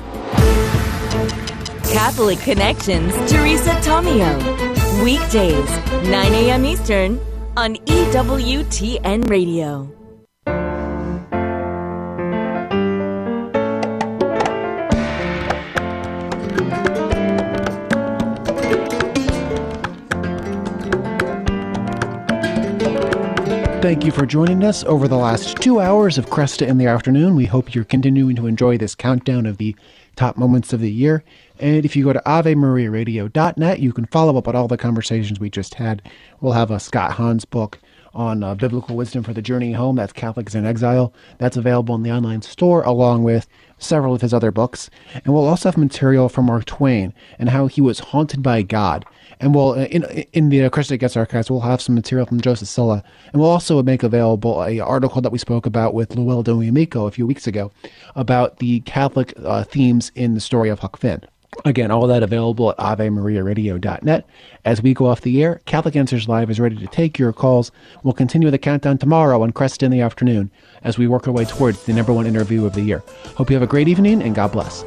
Catholic Connections, Teresa Tomeo. Weekdays, 9 a.m. Eastern on EWTN Radio. Thank you for joining us over the last two hours of Kresta in the afternoon. We hope you're continuing to enjoy this countdown of the top moments of the year. And if you go to AveMariaRadio.net, you can follow up on all the conversations we just had. We'll have a Scott Hahn's book on uh, biblical wisdom for the journey home. That's Catholics in Exile. That's available in the online store along with several of his other books. And we'll also have material from Mark Twain and how he was haunted by God. And we'll uh, in in the Kresta Guest Archives, we'll have some material from Joseph Silla, and we'll also make available a article that we spoke about with Luella Domico a few weeks ago about the Catholic uh, themes in the story of Huck Finn. Again, all that available at AveMariaRadio.net. As we go off the air, Catholic Answers Live is ready to take your calls. We'll continue the countdown tomorrow on Kresta in the afternoon as we work our way towards the number one interview of the year. Hope you have a great evening and God bless.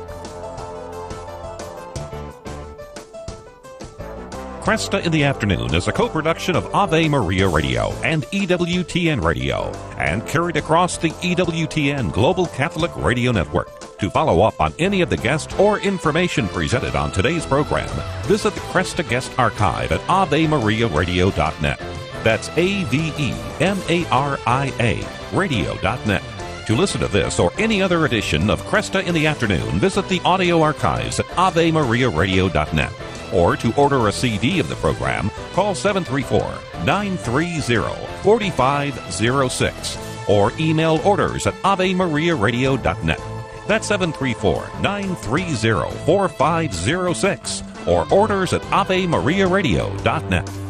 Kresta in the Afternoon is a co production of Ave Maria Radio and EWTN Radio and carried across the EWTN Global Catholic Radio Network. To follow up on any of the guests or information presented on today's program, visit the Kresta Guest Archive at AveMariaRadio.net. That's A V E M A R I A Radio.net. To listen to this or any other edition of Kresta in the Afternoon, visit the audio archives at AveMariaRadio.net. Or to order a CD of the program, call 734 930 4506 or email orders at AveMariaRadio.net. That's 734 930 4506 or orders at AveMariaRadio.net.